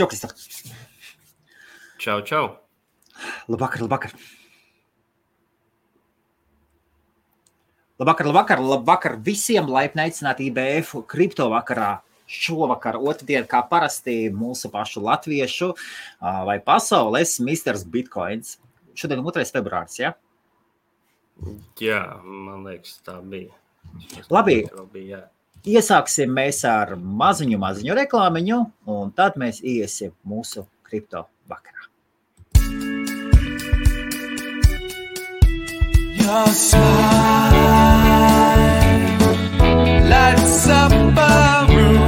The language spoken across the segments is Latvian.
Čau, Krista! Čau, čau! Labvakar, labvakar! Labvakar, labvakar, labvakar visiem! Laipni aicināti IBF kripto vakarā. Šovakar, otrdien, kā parasti mūsu pašu latviešu vai pasaules misters Bitcoins. Šodien 2. februāris, ja? Jā, man liekas, tā bija. Labi. Bija, jā. Iesāksim mēs ar maziņu, maziņu reklāmiņu, un tad mēs iesim mūsu kripto vakarā. Your smile lights up a room.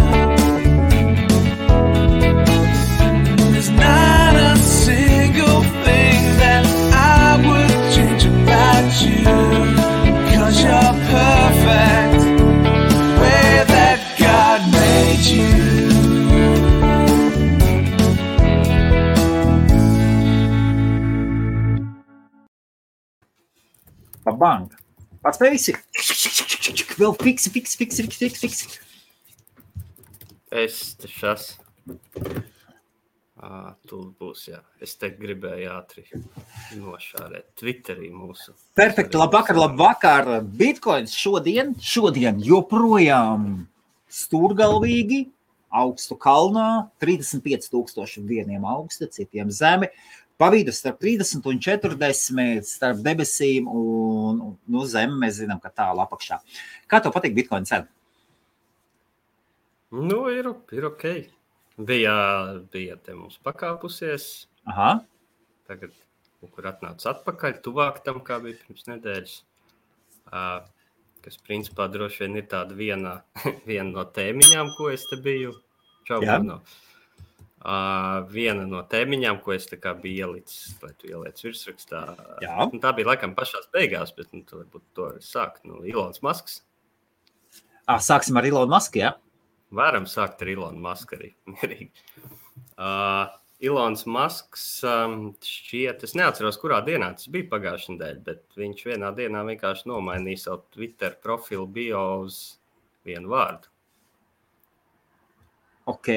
Bang! Spēsi! Vēl fiksi, fiksi, fiksi, fiksi, fiksi, fiksi. Es te šas. À, tur būs, jā. Es te gribēju ātri nošārēt Twitterī mūsu. Perfekti, labvakar, labvakar. Bitcoins šodien, šodien joprojām stūrgalvīgi, augstu kalnā, 35 tūkstoši vieniem augsta, citiem zemi. Pa vidu starp 30 un 40, starp debesīm un nu, zemi mēs zinām, ka tālu apakšā. Kā tev patīk Bitcoin cena? Nu, ir, ir ok. Bija, bija te mums pakāpusies. Aha. Tagad, kur atnāca atpakaļ, tuvāk tam, kā bija pirms nedēļas. Uh, kas, principā, droši vien ir tāda viena, viena no tēmiņām, ko es te biju. Čau, no. Uh, viena no tēmiņām, ko es biju ielicis, lai tu ieliec virsrakstā. Jā. Nu, tā bija laikam pašā beigās, bet nu, tu varbūt to var sākt. Nu, Ilons Masks. À, sāksim ar Ilonu Masku. Ja? Varam sākt ar Ilonu Masku arī. uh, Ilons Masks um, šķiet, es neatceros, kurā dienā tas bija pagājušajā nedēļā, bet viņš vienā dienā vienkārši nomainīja savu Twitter profilu bio uz vienu vārdu. Ok.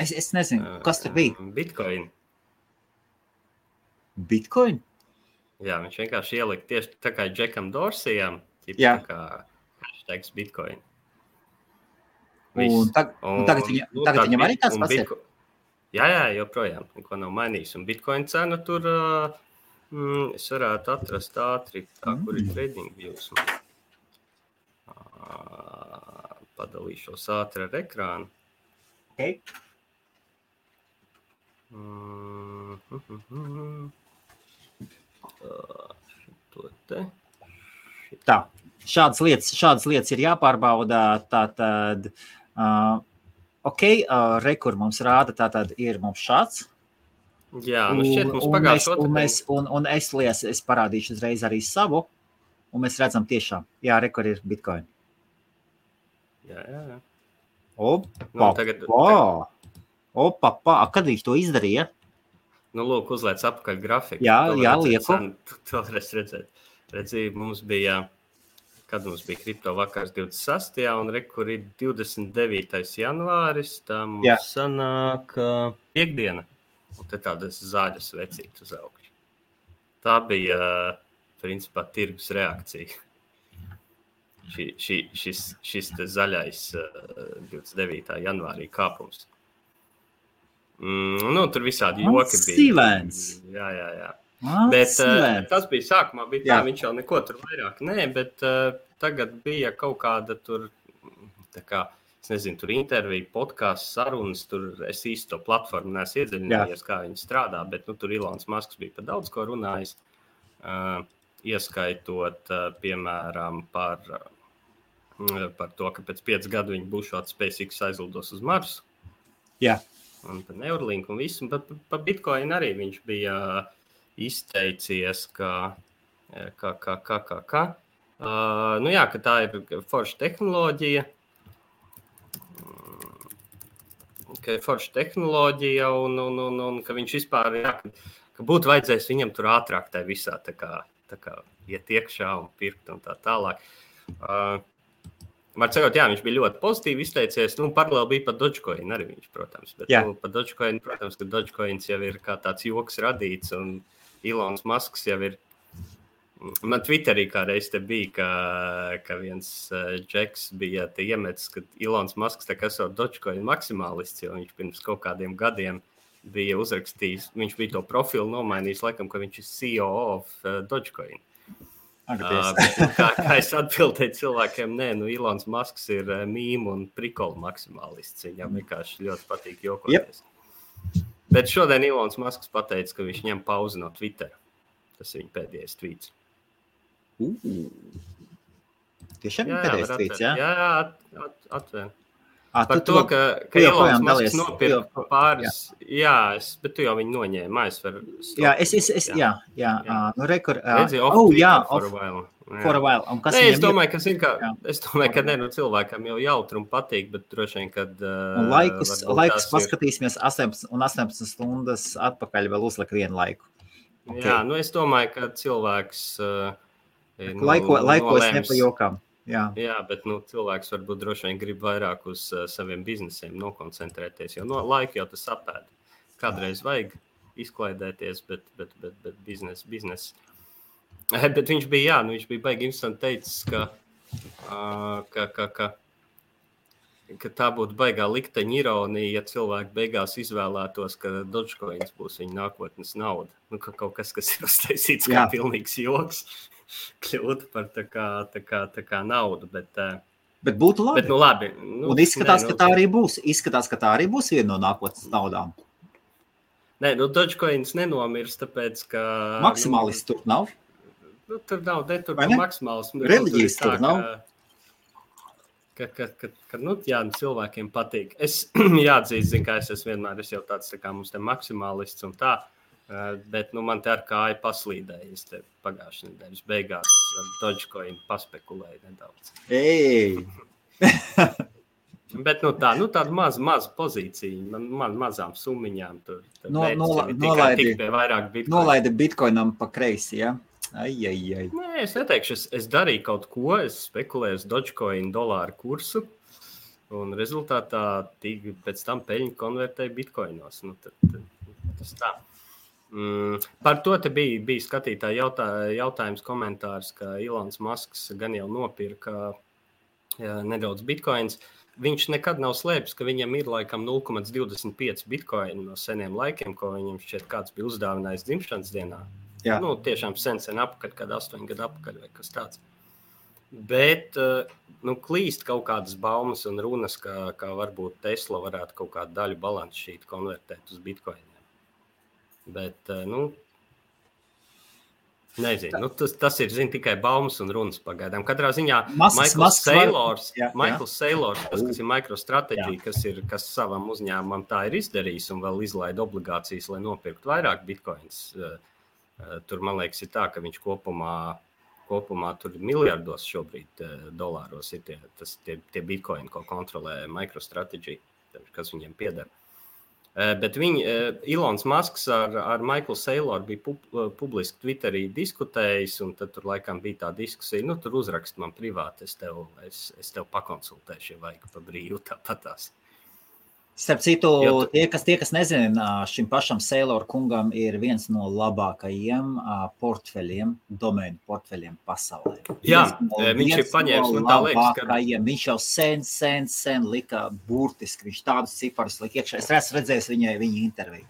Es, es nezinu, kas tur bija. Bitcoin. Bitcoin? Jā, viņš vienkārši ielika tieši tā kā Džekam Dorsijam. Jā. Tā kā hashtags Bitcoin. Un, tag, un tagad, viņa, nu, tagad viņam arī tāds un pats ir. Jā, jā, joprojām neko nav mainījis. Un Bitcoin cena tur, ā, mm, es varētu atrast ātri, tā, kur ir trading views. Ā, Padalīšos ātri ar ekrānu. Okay. Mm, Tā, šito te. Tā, šādas lietas, šādas lietas ir jāpārbauda. Tātad, uh, ok, uh, rekur mums rāda, tātad ir mums šāds. Jā, nu šķiet, mums pagājušajā un, mēs, un, un es, lies, es parādīšu uzreiz arī savu. Un mēs redzam, tiešām, jā, rekur ir bitcoin. Jā, jā, jā. Opa, Nu, tagad- opa, opa, opa. Kad viņš to izdarīja? Nu, lūk, uzliec apakaļ grafiku. Jā, To jā, lieku. to varēs redzēt. Redzīja, mums bija, kad mums bija kripto vakars 26. un re, kur ir 29. janvāris, tā mums Jā. sanāk ā, piekdiena. Un te tādas zāļas vecīt uz augšu. Tā bija, principā, tirgus reakcija. Šī, šī, šis, šis te zaļais ā, 29. janvārī kāpums. Mm, nu, tur visādi Man joki bija. sīvens. Jā, jā, jā. Ah, Bet uh, tas bija sākumā, bija tā, Jā. viņš jau neko tur vairāk nē, bet uh, tagad bija kaut kāda tur, tā kā, es nezinu, tur intervija, podkāsts, sarunas, tur es īsti to platformu neesmu iedziļinājies, kā viņi strādā, bet nu, tur Ilons Masks bija par daudz ko runājis, uh, ieskaitot, uh, piemēram, par, uh, par to, ka pēc pieciem gadiem viņi būs šāds SpaceX aizlidos uz Marsu Jā, un par Neuralinku un visu. Bet par Bitcoin arī viņš bija izteicies, ka, ka, ka, ka, ka, ka. Uh, nu jā, ka tā ir forša tehnoloģija. Ka ir forša tehnoloģija, un, un, un, un ka viņš vispār jā, ka, ka būtu vajadzējis viņam tur ātrāk tajā visā tā kā, tā kā iet iekšā un pirkt un tā tālāk. Uh, Man sakot, jā, viņš bija ļoti pozitīvi izteicies. Nu, paralēli bija pat Dogecoin arī viņš, protams. Bet, jā. nu, par Dogecoin, protams, ka Dogecoins jau ir kā tāds joks radīts, un Ilons Masks jau ir. Man Twitterī kā reiz te bija, ka, ka viens uh, džeks bija iemetis, ka Ilons Masks tā kā esot Dogecoin maksimālists, jo viņš pirms kaut kādiem gadiem bija uzrakstījis, viņš bija to profilu nomainījis, laikam, ka viņš ir CEO of uh, Dogecoin. Uh, kā, kā es atbildēju cilvēkiem, nē, nu, Ilons Masks ir uh, mīmīms un prikola maksimālists. Viņam vienkārši ļoti patīk jokoties. Yep. Bet šodien Ilons Masks pateica, ka viņš ņem pauzi no Twitter. Tas ir viņa pēdējais tweets. Uh. Tiešām jā, pēdējais tweets, jā? Jā, at, at, atvēr. À, Par to, ka, ka Ilons Masks nopirka pāris, jā, jā es, bet tu jau viņu noņēmi, aizver. Jā, es, es, es, jā, jā, jā. nu rekur, Redzi, oh, jā, for a while. Jā. For a while. Un kas Nē, es domāju, ka, zin, ka, es domāju, ka ne, nu, cilvēkam jau jautri un patīk, bet droši vien, kad... Uh, laikus, laikus paskatīsimies ir... 18 un 18 stundas atpakaļ vēl uzliek vienu laiku. Okay. Jā, nu es domāju, ka cilvēks... Uh, nu, Laiko, laikos nepajokām. Jā. Jā, bet nu, cilvēks varbūt droši vien grib vairāk uz uh, saviem biznesiem nokoncentrēties. Jo no laika jau tas apēd. Kādreiz vajag izklaidēties, bet, bet, bet, bet biznesa. Biznes. Eh, bet viņš bija, jā, nu, viņš bija baigi interesanti teicis, ka, uh, ka, ka, ka, ka tā būtu baigā likteņa ironija, ja cilvēki beigās izvēlētos, ka Dogecoins būs viņa nākotnes nauda. Nu, ka kaut kas, kas ir uztaisīts kā pilnīgs joks kļūt par tā kā, tā kā, tā kā naudu. Bet, eh, bet būtu labi. Bet, nu, labi nu, Un izskatās, nē, nu, ka tā arī būs. Izskatās, ka tā arī būs viena no nākotnes naudām. Nē, nu, Dogecoins nenomirs, tāpēc, ka. Maksimālists nu, tur nav. Nu, tur nav, ne, tur nav maksimālisms. Reliģijas tur, tur nav. Ka, ka, ka, ka nu, jā, nu, cilvēkiem patīk. Es jāatzīst, ka es esmu vienmēr es jau tāds tā kā mums te maksimālists un tā. Uh, bet nu, man te ar kāju paslīdēja. Es pagājušajā nedēļas beigās ar Dogecoin paspekulēju nedaudz. Bet nu, tā, nu, tāda maza, maza pozīcija, man, man mazām summiņām tur no, nola, nolaidi, bitcoin. nolaidi bitcoinam pa kreisi. Ja? Ai, ai, ai. Nē, es neteikšu, es, es darīju kaut ko, es spekulēju uz Dogecoin dolāru kursu. Un rezultātā tīk, pēc tam peļņu konvertēju bitcoinos. Nu, tad, tad, tas tā. Mm, par to bija, bija skatītāji jautā, jautājums, komentārs, ka Ilons Masks gan jau nopirka jā, nedaudz bitkoins. Viņš nekad nav slēpis, ka viņam ir laikam 0,25 bitkoini no seniem laikiem, ko viņam šķiet kāds bija uzdāvinājis dzimšanas dienā. Jā. Nu, tiešām sen, sen apakaļ, kad astoņi gadi apakaļ vai kas tāds. Bet eh, nu, klīst kaut kādas baumas un runas, ka, ka varbūt Tesla varētu kaut kādu daļu balansu šīt konvertēt uz bitkoinu. Bet, eh, nu, Nezinu, nu, tas, tas ir zin, tikai baumas un runas pagaidām. Katrā ziņā Maikls. Sailors tas, kas ir mikrostrateģija, kas, ir, kas savam uzņēmumam tā ir izdarījis un vēl izlaida obligācijas, lai nopirktu vairāk bitkoins. Eh, eh, tur, man liekas, ir tā, ka viņš kopumā, kopumā tur miljardos šobrīd dolāros ir tie, tas, tie, tie bitkoini, ko kontrolē mikrostrateģija, kas viņiem pieder. Eh, bet viņi, eh, Ilons Masks ar, ar Maiklu Seiloru bija pub, eh, publiski Twitterī diskutējis, un tur laikam bija tā diskusija, nu, tur uzrakst man privāti, es tev, es, es tev pakonsultēšu, ja vajag pa brīvu tāpatās. Starp citu, jo, tie, kas, tie, kas nezina, šim pašam Sailor kungam ir viens no labākajiem portfeļiem, domēnu portfeļiem pasaulē. Jā, no viņš ir paņēmis no tā liekas, ka... Viņš jau sen, sen, sen lika burtiski, viņš tādus ciparus lika iekšā. Es esmu redzējis viņai viņa interviju.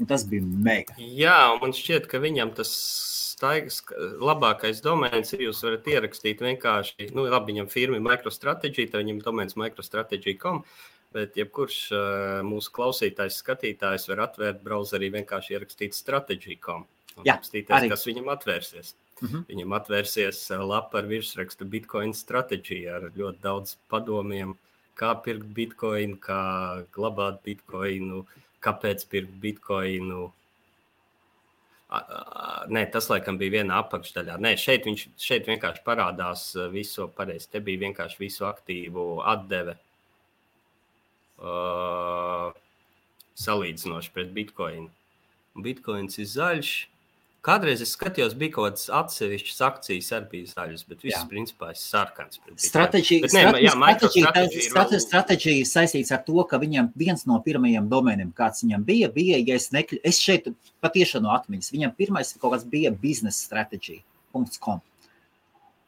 Un tas bija mega. Jā, un man šķiet, ka viņam tas staigas, labākais domēns ir, jūs varat ierakstīt vienkārši, nu, labi, viņam firma ir MicroStrategy, tad viņam domēns MicroStrategy.com. Bet jebkurš uh, mūsu klausītājs, skatītājs var atvērt browserī, vienkārši ierakstīt stratēģiju.com un apstīties, kas viņam atvērsies. Mm -hmm. Viņam atvērsies lapa ar virsrakstu Bitcoin stratēģija ar ļoti daudz padomiem, kā pirkt bitkoinu, kā glabāt bitkoinu, kāpēc pirkt bitkoinu. Nē, tas laikam bija viena apakšdaļā. Nē, šeit viņš šeit vienkārši parādās visu pareizi. Te bija vienkārši visu aktīvu atdeve uh, salīdzinoši pret bitkoinu. Bitcoins ir zaļš, Kādreiz es skatījos, bija kaut kādas atsevišķas akcijas, arī bija zaļas, bet viss, jā. principā, ir sarkans. Stratēģija saistīts ar to, ka viņam viens no pirmajiem domēniem, kāds viņam bija, bija, ja es nekļu, es šeit patiešām no atmiņas, viņam pirmais kaut kāds bija biznesa stratēģija.com.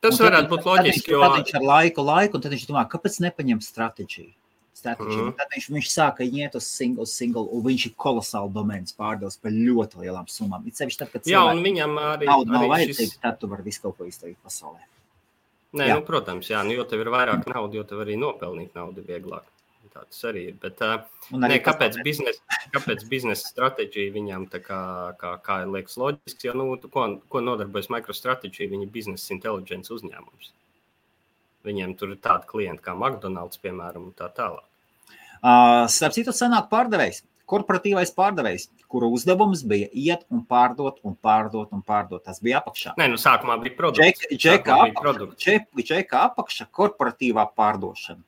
Tas varētu tad, būt loģiski, jo... Tad viņš ar laiku, laiku, un tad viņš domā, kāpēc nepaņem stratēģiju? Stratēģiju. Mm. Tad viņš, viņš sāka iet uz single, single, un viņš ir kolosāli domēns pārdevis par ļoti lielām summām. It sevišķi tad, kad Jā, un viņam arī nauda nav vajadzīga, šis... tad tu vari visu kaut ko izdarīt pasaulē. Nē, jā. nu, protams, jā, nu, jo tev ir vairāk naudas, jo tev arī nopelnīt naudu vieglāk. Tā tas arī ir. Bet, uh, nē, kāpēc biznesa kāpēc biznes stratēģija viņam tā kā, kā, kā liekas loģisks? Jo, nu, ko, ko nodarbojas MicroStrategy? Viņa ir biznesa intelligence uzņēmums. Viņiem tur ir tādi klienti kā McDonald's, piemēram, un tā tālāk. Starp citu, senāk pārdevējs, korporatīvais pārdevējs, kuru uzdevums bija iet un pārdot, un pārdot, un pārdot. Tas bija apakšā. Nē, nu sākumā bija produkts. Džek, džeka, apakša, džeka apakša, korporatīvā pārdošana.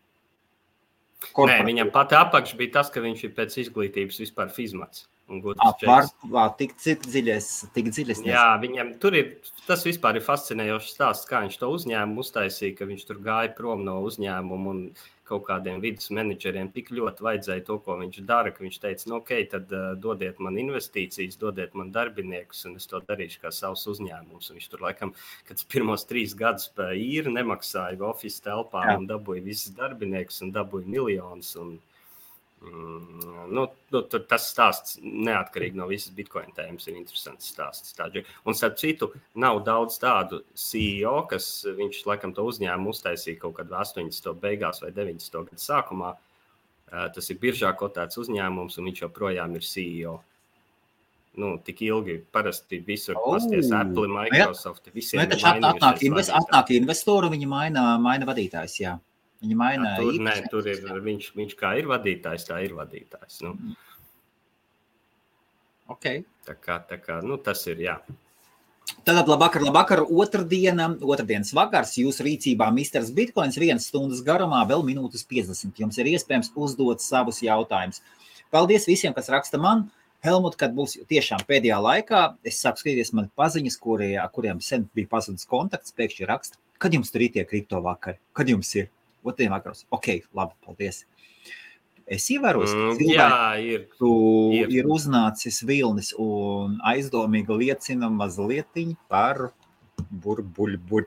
Nē, viņam pati apakša bija tas, ka viņš ir pēc izglītības vispār fizmats. Par, tik, cik dziļas, tik dziļas. Jā, viņam tur ir tas vispār ir fascinējošs stāsts, kā viņš to uzņēmumu uztaisīja, ka viņš tur gāja prom no uzņēmuma un kaut kādiem vidus menedžeriem tik ļoti vajadzēja to, ko viņš dara, ka viņš teica, nu, ok, tad uh, dodiet man investīcijas, dodiet man darbiniekus, un es to darīšu kā savs uzņēmums. Un viņš tur laikam, kad pirmos trīs gadus īri nemaksāja oficiālā telpā, Jā. un dabūja visus darbiniekus, un dabūja miljonus. Un, Mm, nu, nu, tas stāsts neatkarīgi no visas bitkoina tēmas ir interesants stāsts. Tādži. Un, starp citu, nav daudz tādu CEO, kas viņš laikam to uzņēmumu uztaisīja kaut kad 80. beigās vai 90. gadu sākumā. Tas ir biržā kotēts uzņēmums, un viņš joprojām ir CEO. Nu, tik ilgi parasti visur oh. pasties Apple, nu Microsoft. Visiem ir atnāk, invest, atnāk investoru, viņi maina, maina vadītājs. Jā. Viņa maina jā, tur, nē, tur ir viņš, viņš kā ir vadītājs, tā ir vadītājs. Nu. Mm. Okay. Tā kā, tā kā nu, tas ir. Jā. Tātad, labvakar, labvakar. Otrdiena, otrdienas vakars. Jūsu rīcībā Mr. Bitcoins vienas stundas garumā, vēl minūtes 50. Jums ir iespējams uzdot savus jautājumus. Paldies visiem, kas raksta man. Helmut, kad būs tiešām pēdējā laikā, es sāku skatīties man paziņas, kurie, kuriem sen bija pazudis kontakts, pēkšņi raksta, kad jums tur ir tie kripto vakari, kad jums ir otriem vakaros. Ok, labi, paldies. Es ievēroju, ka mm, cilvēku, ir, ir. ir uznācis vilnis un aizdomīgi liecina mazliet par burbuļu. Bur.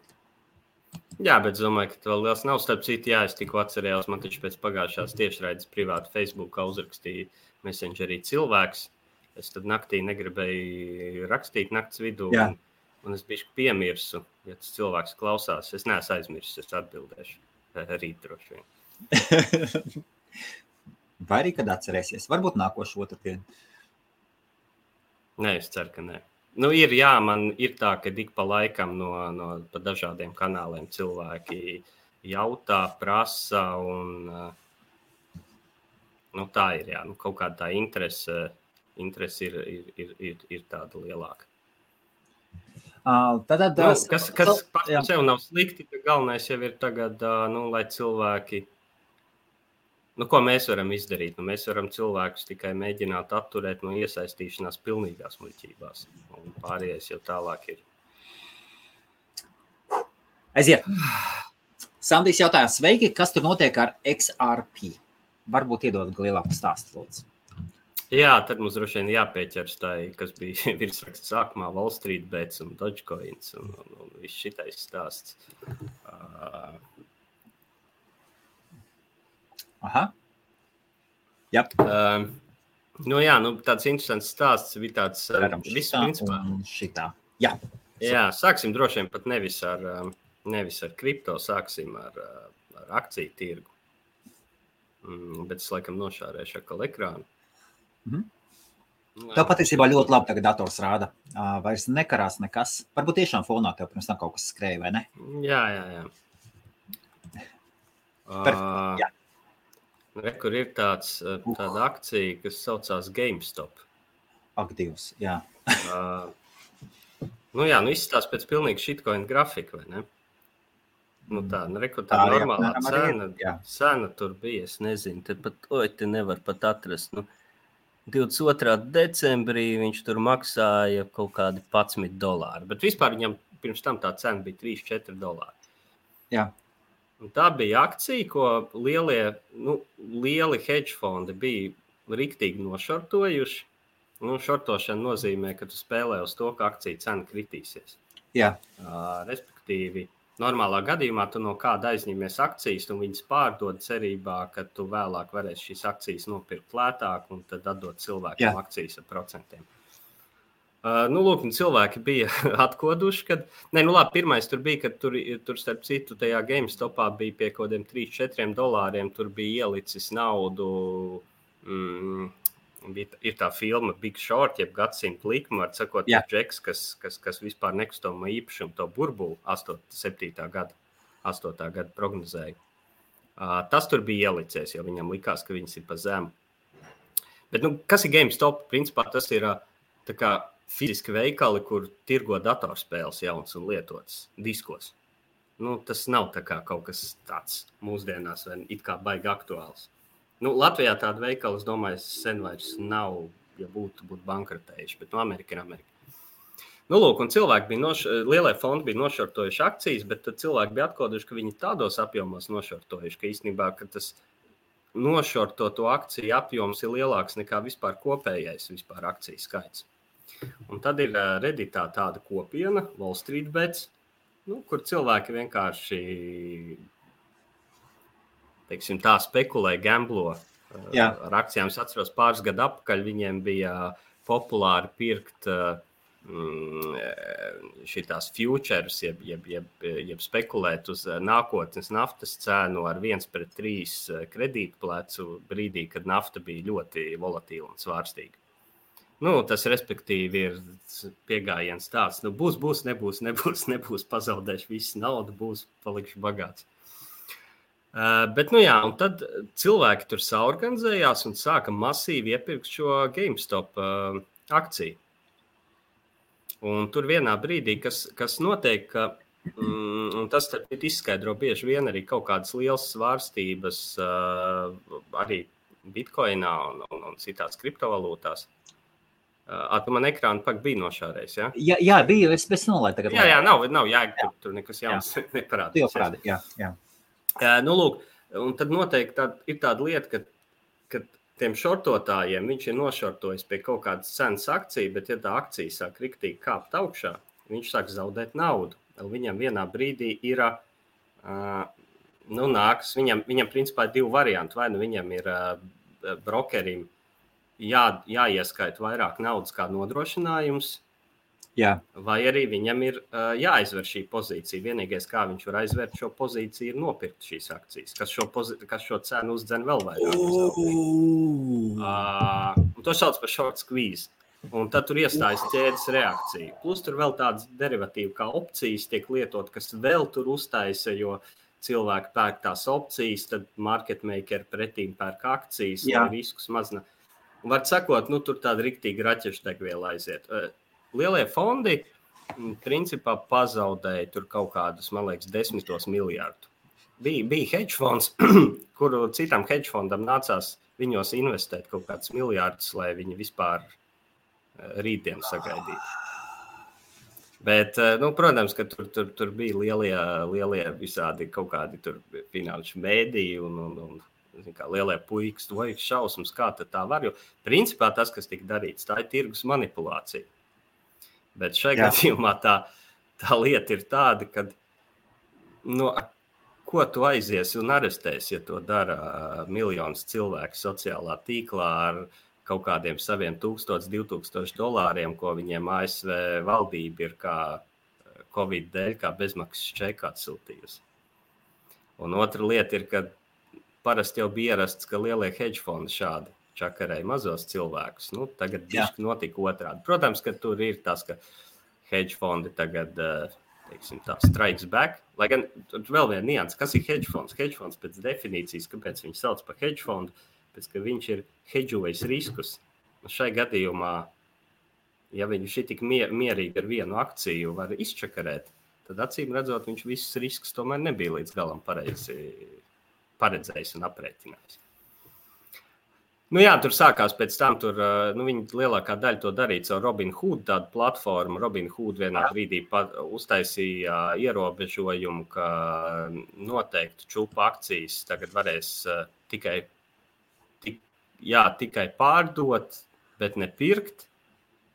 Jā, bet es domāju, ka tas vēl liels nav. Starp citu, jā, es tikko atcerējos, man taču pēc pagājušās tiešraides privāti Facebookā uzrakstīja messengerī cilvēks. Es tad naktī negribēju rakstīt naktas vidū. Jā. Un, un es biju piemirsu, ja tas cilvēks klausās. Es neesmu aizmirsis, es atbildēšu. Rīt droši vien. Vai arī kad atcerēsies? Varbūt nākošais otrdiena. Nē, es ceru, ka nē. Nu, ir, jā, man ir tā, ka ik pa laikam no, no pa dažādiem kanāliem cilvēki jautā, prasa. Un, nu, tā ir. Jā, nu, kaut kāda tā interese, interese ir, ir, ir, ir, ir tāda lielāka. Tad, tad, nu, kas kas pats par sevi nav slikti, bet galvenais jau ir tagad, nu, lai cilvēki. Nu, ko mēs varam izdarīt? Nu, mēs varam cilvēkus tikai mēģināt atturēt no iesaistīšanās pilnīgās muļķībās. Un pārējais jau tālāk ir. Aiziet! Sandijs jautājā, sveiki, kas tur notiek ar XRP? Varbūt iedod lielāku stāstu, lūdzu. Jā, tad mums droši vien jāpieķers tai, kas bija virsraksts sākumā, Wall Street bets un Dogecoins un, un, un viss šitais stāsts. Uh, Aha. Jā. Uh, nu jā, nu tāds interesants stāsts bija tāds uh, viss principā. Šitā. Jā. Jā, sāksim droši vien pat nevis ar, nevis ar kripto, sāksim ar, ar akciju tirgu. Mm, bet es laikam nošārēšu atkal ekrānu. Mhm. Tev patiesībā ļoti labi tagad dators rāda. Uh, vairs nekarās nekas. Varbūt tiešām fonā tev pirms tam kaut kas skrēja, vai ne? Jā, jā, jā. Uh, jā. Re, kur ir tāds, tāda akcija, kas saucās GameStop. Aktīvs, jā. uh, nu jā, nu izskatās pēc pilnīgi shitcoin grafika, vai ne? Nu tā, nu, reku, tā, tā normālā cena, cena tur bija, es nezinu, te pat, oi, te nevar pat atrast. Nu, uh, 22. decembrī viņš tur maksāja kaut kādi 11 dolāri. Bet vispār viņam pirms tam tā cena bija 3-4 dolāri. Jā. Un tā bija akcija, ko lielie, nu, lieli hedge fondi bija riktīgi nošortojuši. Nu, šortošana nozīmē, ka tu spēlē uz to, ka akcija cena kritīsies. Jā. Uh, respektīvi, normālā gadījumā tu no kāda aizņemies akcijas, un viņas pārdod cerībā, ka tu vēlāk varēsi šīs akcijas nopirkt lētāk un tad atdot cilvēkiem Jā. akcijas ar procentiem. Uh, nu, lūk, cilvēki bija atkoduši, ka, nē, nu, labi, pirmais tur bija, ka tur, tur starp citu, tajā GameStopā bija pie kaut kādiem 3-4 dolāriem, tur bija ielicis naudu. Mm, bija, ir tā filma Big Short, jeb gadsimta likuma, ar sakot, yeah. džeks, kas, kas, kas vispār nekustamo īpašumu to burbuli 8, 7. gada, 8. gada prognozēja. Uh, tas tur bija ielicies, jo viņam likās, ka viņas ir pa zemu. Bet, nu, kas ir GameStop? Principā tas ir kā, fiziski veikali, kur tirgo datorspēles jaunas un lietotas diskos. Nu, tas nav kā kaut kas tāds mūsdienās, vai it kā baigi aktuāls. Nu, Latvijā tāda veikala, es domāju, sen vairs nav, ja būtu, būtu bankrotējuši, bet nu, Amerika ir Amerika. Nu, lūk, un cilvēki bija noš... lielie fondi bija nošortojuši akcijas, bet cilvēki bija atklājuši, ka viņi tādos apjomos nošortojuši, ka īstenībā ka tas nošortoto akciju apjoms ir lielāks nekā vispār kopējais vispār akciju skaits. Un tad ir redītā tāda kopiena, Wall Street Bets, nu, kur cilvēki vienkārši teiksim, tā spekulē, gamblo uh, Jā. ar akcijām. Es atceros, pāris gadu atpakaļ viņiem bija populāri pirkt uh, mm, šīs futures, jeb, jeb, jeb, jeb spekulēt uz nākotnes naftas cēnu ar viens pret trīs kredītplecu brīdī, kad nafta bija ļoti volatīla un svārstīga. Nu, tas, respektīvi, ir pieejams tāds, nu, būs, būs, nebūs, nebūs, nebūs, pazaudēšu visu naudu, būs, palikšu bagāts. Uh, bet, nu jā, un tad cilvēki tur saorganizējās un sāka masīvi iepirkt šo GameStop uh, akciju. Un tur vienā brīdī, kas, kas notiek, ka, mm, tas izskaidro bieži vien arī kaut kādas lielas svārstības uh, arī Bitcoinā un, un, un citās kriptovalūtās. Tu man ekrāna pak bija nošāreiz, ja? Jā, jā bija, es pēc nolaidu tagad. Jā, jā, nav, nav jēga, tur, tur nekas jauns neparādās. Tu jau parādi, jā, jā. Nu, lūk, un tad noteikti tā, ir tāda lieta, ka, ka tiem šortotājiem viņš ir nošortojis pie kaut kādas cenas akciju, bet, ja tā akcija sāk riktīgi kāpt augšā, viņš sāk zaudēt naudu. Viņam vienā brīdī ir, uh, nu, nāks, viņam, viņam principā ir divi varianti. Vai nu viņam ir uh, brokerim jā, jāieskaita vairāk naudas kā nodrošinājums, Jā. Vai arī viņam ir uh, jāizver šī pozīcija. Vienīgais, kā viņš var aizvērt šo pozīciju, ir nopirkt šīs akcijas, kas šo, kas šo cenu uzdzen vēl vairāk. Uh, to sauc par short squeeze. Un tad tur iestājas ķēdes reakcija. Plus tur vēl tādas derivatīvas kā opcijas tiek lietotas, kas vēl tur uztaisa, jo cilvēki pērk tās opcijas, tad market maker pretīm pērk akcijas, lai riskus mazina. Un var sakot, nu tur tāda riktīga raķešu degviela aiziet. Uh, lielie fondi mm, principā pazaudēja tur kaut kādus, man liekas, desmitos miljardus. Bija, bija hedge fonds, kuru citam hedge fondam nācās viņos investēt kaut kādus miljardus, lai viņi vispār eh, rītdienu sagaidītu. Bet, eh, nu, protams, ka tur, tur, tur bija lielie, lielie visādi kaut kādi finanšu mēdīji un, un, un kā, lielie puikas, ir šausmas, kā tā var. Jo principā tas, kas tika darīts, tā ir tirgus manipulācija. Bet šajā Jā. gadījumā tā, tā lieta ir tāda, ka no, nu, ko tu aiziesi un arestēsi, ja to dara miljonus cilvēku sociālā tīklā ar kaut kādiem saviem 1000, 2000 dolāriem, ko viņiem ASV valdība ir kā Covid dēļ, kā bezmaksas čeku atsūtījusi. Un otra lieta ir, ka parasti jau bija ierasts, ka lielie hedge fondi šādi čakarēja mazos cilvēkus. Nu, tagad tas notika otrādi. Protams, ka tur ir tas, ka hedge fondi tagad eh, teiksim, tā, strikes back. Lai gan tur vēl viena nianses, kas ir hedge fonds. Hedge fonds pēc definīcijas, kāpēc viņš sauc par hedge fondu, pēc ka viņš ir hedžojis riskus. Šai gadījumā, ja viņš ir tik mier, mierīgi ar vienu akciju, var izčakarēt, tad acīm redzot, viņš visus riskus tomēr nebija līdz galam pareizi paredzējis un aprēķinājis. Nu, jā, tur sākās pēc tam, tur nu, viņi lielākā daļa to darīja caur Robin Hood tādu platformu. Robin Hood vienā brīdī uztaisīja ierobežojumu, ka noteikti čūpa akcijas tagad varēs tikai, tik, jā, tikai pārdot, bet ne pirkt.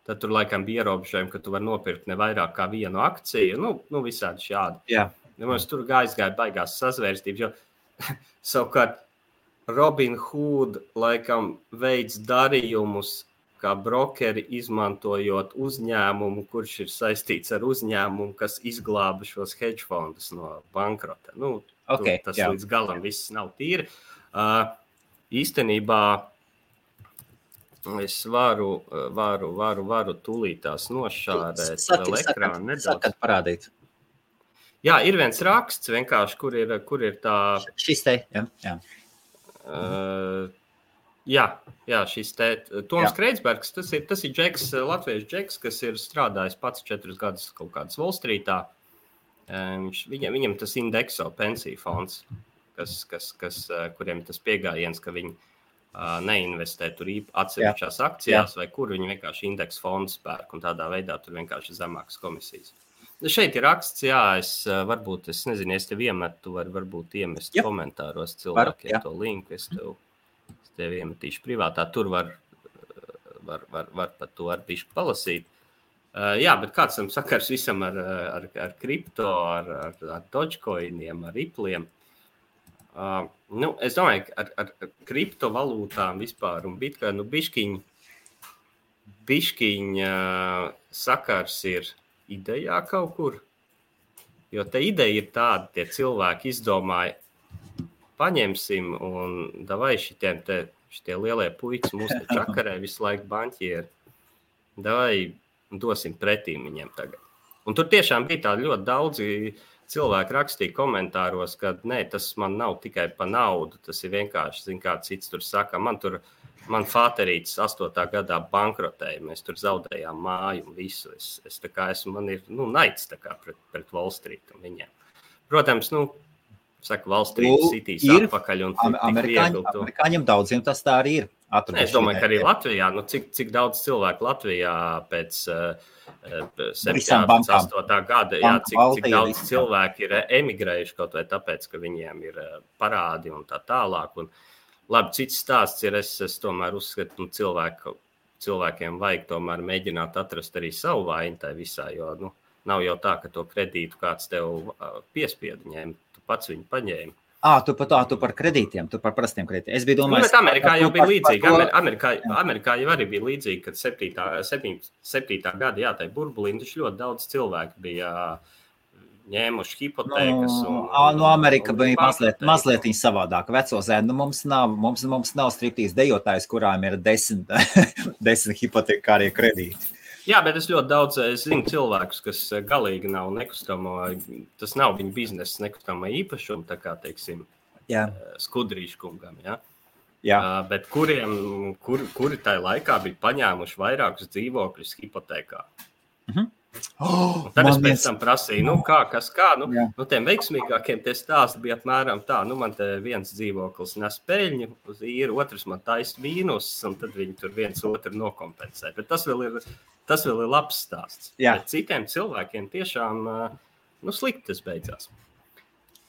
Tad tur laikam bija ierobežojumi, ka tu vari nopirkt ne vairāk kā vienu akciju. Nu, nu visādi šādi. Jā. Nu, mums tur aizgāja baigās sazvērstības, jo savukārt Robin Hood laikam veids darījumus kā brokeri, izmantojot uzņēmumu, kurš ir saistīts ar uzņēmumu, kas izglāba šos hedge fondus no bankrota. Nu, okay, tur, tas jā. līdz galam viss nav tīri. Uh, īstenībā es varu, varu, varu, varu tūlīt tās nošārēt Saki, vēl ekrānu nedaudz. saka, parādīt. Jā, ir viens raksts vienkārši, kur ir, kur ir tā. Šis te, jā. jā. Uh, jā, jā, šis te Toms Kreitsbergs, tas ir, tas ir Džeks, Latvijas Džeks, kas ir strādājis pats četrus gadus kaut kādas Wall Streetā. Viņš, viņam, viņam tas indekso pensiju fonds, kas, kas, kas, kuriem tas pieejams, ka viņi neinvestē tur atsevišķās akcijās, jā. vai kur viņi vienkārši indeksu fondu pērk un tādā veidā tur vienkārši zemākas komisijas. Šeit ir raksts, jā, es varbūt, es nezinu, es tev iemetu, var, varbūt iemest jā. komentāros cilvēkiem var, to linku. Es tev, es tev iemetīšu privātā. Tur var, var, var, var par to ar bišķi palasīt. Uh, jā, bet kāds tam sakars visam ar, ar, ar kripto, ar, ar, ar dogecoiniem, ar ripliem? Uh, nu, es domāju, ka ar, ar, kriptovalūtām vispār un bitkoinu nu, bišķiņu, bišķiņu uh, sakars ir idejā kaut kur. Jo tā ideja ir tāda, tie cilvēki izdomāja, paņemsim un vai šitiem te, šitie lielie puikas mūsu čakarē visu laiku banķieri, vai dosim pretī viņiem tagad. Un tur tiešām bija tādi ļoti daudzi cilvēki rakstīja komentāros, ka nē, tas man nav tikai par naudu, tas ir vienkārši, zin, kā cits tur saka, man tur ir Man fāterītis 8. gadā bankrotēja. Mēs tur zaudējām māju un visu. Es, es esmu, man ir nu, naids pret, pret Wall Street un viņiem. Protams, nu, saka, Wall Street sitīs atpakaļ un amerikāņi, amerikāņiem daudziem tas tā arī ir. Ne, es domāju, ka arī Latvijā, nu, cik, cik daudz cilvēku Latvijā pēc uh, 78. gada, jā, cik, cik daudz cilvēku ir emigrējuši kaut vai tāpēc, ka viņiem ir parādi un tā tālāk. Un, uh, Labi, cits stāsts ir, es, es tomēr uzskatu, ka nu, cilvēku, cilvēkiem vajag tomēr mēģināt atrast arī savu vainu tajā visā. Jo nu, nav jau tā, ka to kredītu kāds tev piespiedu ņemt, tu pats viņu paņēmi. Ah, tu par tā, tu par kredītiem, tu par parastiem kredītiem. Es biju domājis, nu, Amerikā jau bija līdzīga. Par Amerikā, Amerikā jau arī bija līdzīga, kad 7. 7. gada, jā, tai burbulī, ļoti daudz cilvēku bija uh, ņēmuši hipotēkas. Nu, un, un, nu, Amerika un, bija mazliet, mazliet savādāka. Veco zēnu nu, mums nav, mums, mums nav striptīs dejotājs, kurām ir desmit, desmit hipotekārie kredīti. Jā, bet es ļoti daudz es zinu cilvēkus, kas galīgi nav nekustamo, tas nav viņu biznesa nekustamo īpašumu, tā kā, teiksim, Jā. skudrīšu kungam. Ja? Jā. Uh, bet kuriem, kur, kuri tajā laikā bija paņēmuši vairākus dzīvokļus hipotekā? -huh. Oh, tad es pēc tam prasīju, nu, kā, kas kā. Nu, jā. nu, tiem veiksmīgākiem tie stāsti bija apmēram tā, nu, man te viens dzīvoklis nes peļņu uz īru, otrs man taisa mīnus, un tad viņi tur viens otru nokompensē. Bet tas vēl ir, tas vēl ir labs stāsts. Jā. Bet citiem cilvēkiem tiešām, nu, slikti tas beidzās.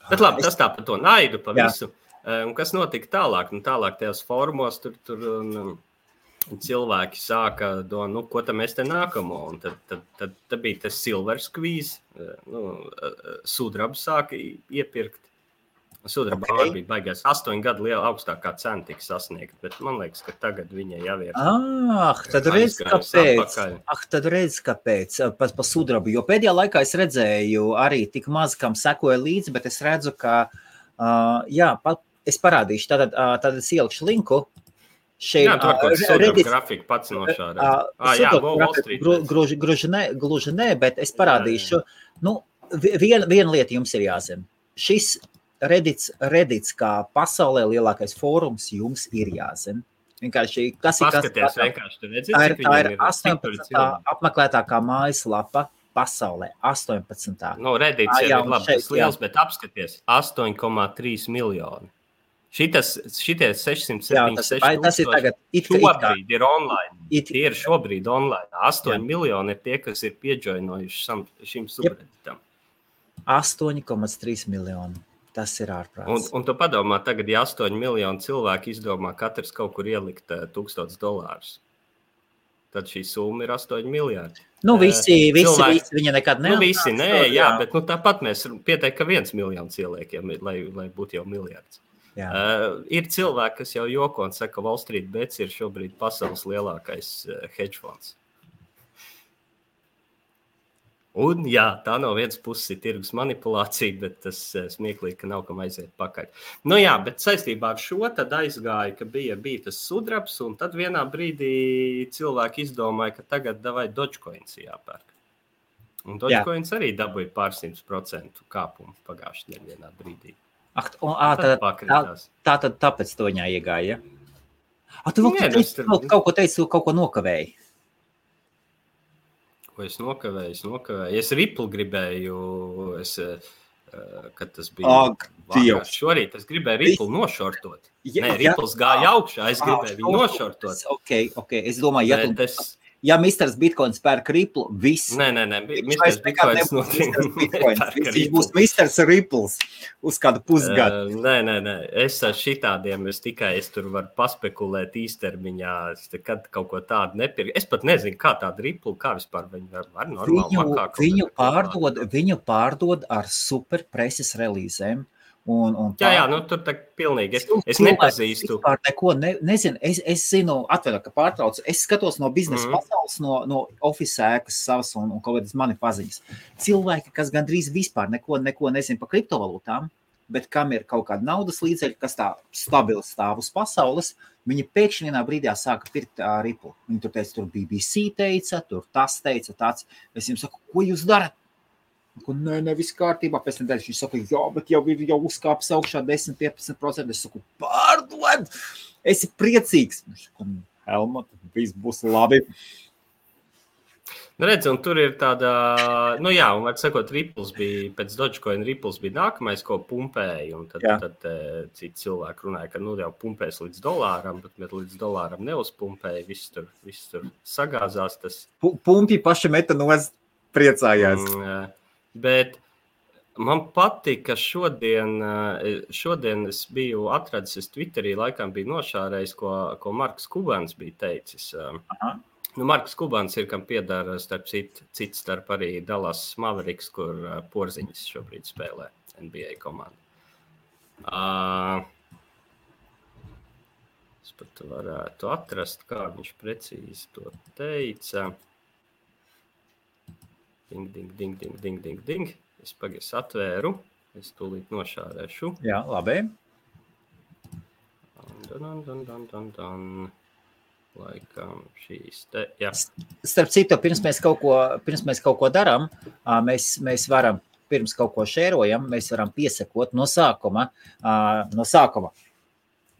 Bet labi, tas tā par to naidu, pa visu. Jā. Un kas notika tālāk? Nu, tālāk tajos formos tur, tur un, cilvēki sāka domāt, nu, ko tam mēs te nākamo. Un tad, tad, tad, tad bija tas silver squeeze, eh, nu, eh, sudraba sāka iepirkt. Sudraba okay. bija baigās astoņu gadu liela augstākā cena tika sasniegta, bet man liekas, ka tagad viņa jau ir. Ah, tad redz, kāpēc. Ah, tad redz, kāpēc. Pa, pa sudrabu, jo pēdējā laikā es redzēju arī tik maz, kam sekoja līdzi, bet es redzu, ka, uh, jā, pa, es parādīšu, tātad, uh, tad es ielikšu linku, šeit ir grafika pats no šāda. Ah, jā, gluži, gluži, ne, gluži ne, bet es parādīšu. Nu, vien, viena lieta jums ir jāzina. Šis Redits, Redits kā pasaulē lielākais fórums jums ir jāzina. Vienkārši kas ir tas, kas redzi, tā ir, tā ir 18. apmeklētākā mājaslapa pasaulē. 18. No, Redits ir labi, šeit, liels, jā. bet apskaties 8,3 miljoni. Šitas, šitie 676 Jā, tas, vai, tas ir tagad it, kā- it šobrīd ir online. it, Tie ir šobrīd online. 8 Jā. miljoni ir tie, kas ir pieģoinojuši šim subredditam. 8,3 miljoni. Tas ir Un, ārprāts. un tu padomā, tagad, ja 8 miljoni cilvēku izdomā katrs kaut kur ielikt eh, 1000 dolārus, tad šī summa ir 8 miljardi. Nu, visi, visi, cilvēki- visi viņa nekad Nu, neatnāks. visi, nē, jā, bet nu, tāpat mēs pieteikt, ka viens miljons ieliekam, lai, lai būtu jau miljards. Jā. Uh, ir cilvēki, kas jau joko un saka, ka Wall Street Bets ir šobrīd pasaules lielākais uh, hedge funds. Un, jā, tā no vienas puses ir tirgus manipulācija, bet tas uh, smieklīgi, ka nav kam aiziet pakaļ. Nu, jā, bet saistībā ar šo tad aizgāja, ka bija, bija tas sudrabs, un tad vienā brīdī cilvēki izdomāja, ka tagad vai Dogecoins jāpērk. Un Dogecoins arī dabūja pārsimt procentu kāpumu pagājušajā vienā brīdī. Ak, un, Tad tā, tā, tā tad tāpēc to viņā iegāja. A, tu vēl Nē, teici, tur- kaut, ko teici, tu kaut ko nokavēji. Ko es nokavēju? Es nokavēju. Es riplu gribēju, es, eh, kad tas bija. Ak. Dievs. Šorīt es gribēju riplu nošortot. Ja- Nē, ja- ripls gāja augšā, es gribēju viņu nošortot. Ok, ok. Es domāju, ja, tu, tas, ja Mr. Bitcoins pērk riplu, viss. nē, nē, nē. Viņš Bitcoins nebūs. Bitcoins. Viņš būs Mr. Ripples uz kādu pusgadu. Uh, nē, nē, nē. Es ar šitādiem es tikai es tur varu paspekulēt īstermiņā. Nekad kaut ko tādu nepirku. Es pat nezinu, kā tādu riplu, kā vispār viņi var, var normāli Viņu, makā viņu, pārdod, viņu pārdod ar superpreses relīzēm. Un, un Jā, jā, nu tur tā pilnīgi. Es, es nepazīstu. Vispār neko ne, nezinu. Es, es zinu, atvainojiet, ka pārtraucu. Es skatos no biznesa mm. pasaules, no, no oficiālās ēkas savas un, un kaut kādas mani paziņas. Cilvēki, kas gandrīz vispār neko, neko nezina par kriptovalūtām, bet kam ir kaut kāda naudas līdzekļi, kas tā stabili stāv uz pasaules, viņi pēkšņi vienā brīdī sāka pirkt uh, ripu. Viņi tur teica, tur BBC teica, tur tas teica, tāds. Es viņiem saku, ko jūs darat? Ko, nē, nē, viss kārtībā. Pēc teicu, viņš saka, jā, bet jau ir jau uzkāpis augšā 10-15%. Es saku, pārdod! Es esmu priecīgs. Viņš saka, Helmut, viss būs labi. Nu, redz, un tur ir tāda, nu jā, un var sakot, Ripples bija, pēc Dogecoin Ripples bija nākamais, ko pumpēja, un tad, Jā. tad citi cilvēki runāja, ka, nu, jau pumpēs līdz dolāram, bet, bet līdz dolāram neuzpumpēja, viss tur, viss tur sagāzās, tas Pu- Pumpi paši meta nost, priecājās. Mm, bet man patīk, ka šodien, eh, šodien es biju atradis, es Twitterī laikam biju nošārējis, ko, ko Marks Kubans bija teicis. eh, Aha. Nu, Marks Kubans ir, kam piedara starp citu, cits starp arī Dallas Mavericks, kur uh, porziņas šobrīd spēlē NBA komandā. Uh, es pat varētu atrast, kā viņš precīzi to teica. Ding, ding, ding, ding, ding, ding, ding. Es pagaidu atvēru, es tūlīt nošārēšu. Jā, labi. Dun, dun, dun, dun, dun, dun. Laikam šīs te, jā. Starp citu, pirms mēs kaut ko, pirms mēs kaut ko darām, mēs, mēs varam, pirms kaut ko šērojam, mēs varam piesakot no sākuma. No sākuma.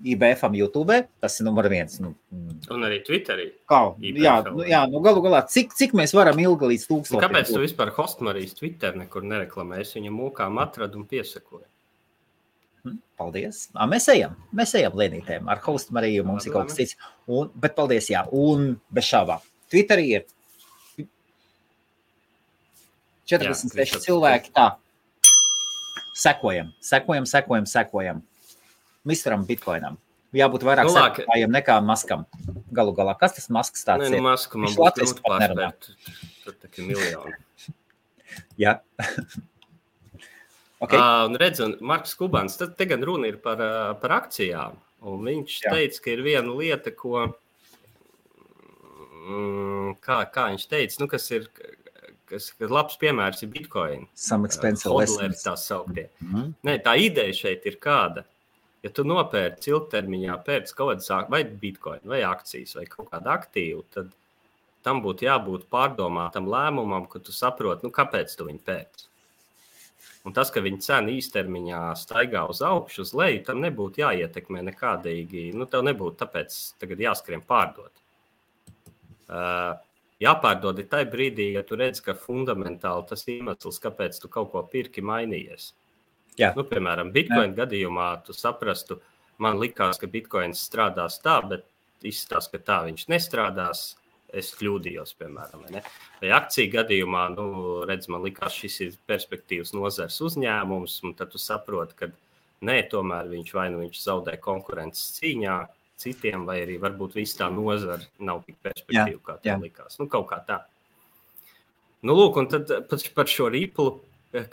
IBFam YouTube, tas ir numur viens. Nu, mm, Un arī Twitterī. kā, IBFL. jā, nu, jā, nu galu galā, cik, cik mēs varam ilgi līdz Nu, tūkstošiem? kāpēc tu vispār Hostmarijas Twitter nekur nereklamē? Es viņam mūkām atradu un piesakoju. Hm, Paldies. Ā, Mēs ejam, mēs ejam lēnītēm. Ar hostu Mariju mums ir kaut kas cits. Un, bet paldies, jā. Un bez šābām. Twitterī ir 46 Twitteris. cilvēki. Tā. Sekojam, sekojam, sekojam, sekojam. Misteram Bitcoinam. Jābūt vairāk Nu, sekotājiem nekā maskam. Galu galā, kas tas masks tāds Nē, nu, ir? masku man latviski grūti pārspēt. Tur kā miljoni. Jā. ok. Uh, un redz, un Marks Kubans, tad te gan runa ir par, ā, par akcijām. Un viņš Jā. Teica, ka ir viena lieta, ko, mm, kā, kā viņš teica, nu, kas ir, kas ir labs piemērs, ir Bitcoin. Hodleri lessons. tā sauktie. Mhm. Nē, tā ideja šeit ir kāda. Ja tu nopērci ilgtermiņā pēc kaut kādas vai bitkoina, vai akcijas, vai kaut kāda aktīva, tad tam būtu jābūt pārdomātam lēmumam, ka tu saproti, nu, kāpēc tu viņu pēc. Un tas, ka viņa cena īstermiņā staigā uz augšu, uz leju, tam nebūtu jāietekmē nekādīgi. Nu, tev nebūtu tāpēc jāskrien pārdot. Uh, jāpārdod ir tajā brīdī, ja tu redz, ka fundamentāli tas iemesls, kāpēc tu kaut ko pirki, mainījies. Jā. Nu, piemēram, Bitcoin Jā. gadījumā tu saprastu, man likās, ka bitkoins strādās tā, bet izskatās, ka tā viņš nestrādās. Es kļūdījos, piemēram, vai, vai akciju gadījumā, nu, redz, man liekas, šis ir perspektīvas nozars uzņēmums, un tad tu saproti, ka nē, tomēr viņš vai nu viņš zaudē konkurences cīņā citiem, vai arī varbūt viss tā nozara nav tik perspektīva, kā tā likās. Nu, kaut kā tā. Nu, lūk, un tad par šo riplu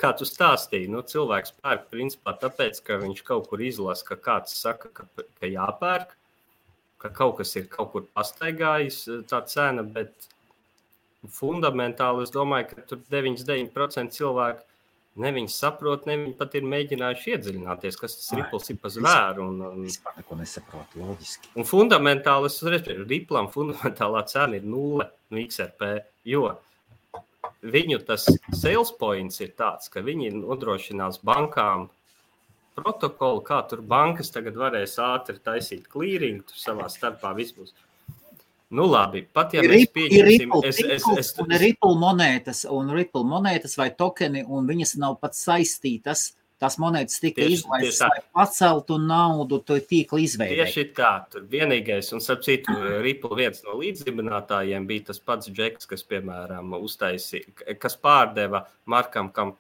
kā tu stāstīji, nu, cilvēks pērk principā tāpēc, ka viņš kaut kur izlasa, ka kāds saka, ka, ka jāpērk, ka kaut kas ir kaut kur pastaigājis tā cena, bet fundamentāli es domāju, ka tur 99% cilvēku ne viņi saprot, ne viņi pat ir mēģinājuši iedziļināties, kas tas ripls ir pa zvēru. Un, un, vispār neko nesaprotu, loģiski. Un fundamentāli es redzu, riplam fundamentālā cena ir nulle no XRP, jo viņu tas sales points ir tāds, ka viņi nodrošinās bankām protokolu, kā tur bankas tagad varēs ātri taisīt clearing, tur savā starpā viss būs. Nu, labi, pat ja mēs pieņemsim, es, es, es, un Ripple monētas, un Ripple monētas vai tokeni, un viņas nav pat saistītas tās monētas tika izlaistas, lai paceltu naudu to tīkla izveidē. Tieši tā, tur vienīgais, un starp citu, Ripple viens no līdzdibinātājiem bija tas pats Džeks, kas, piemēram, uztaisīja, kas pārdeva Markam, kam,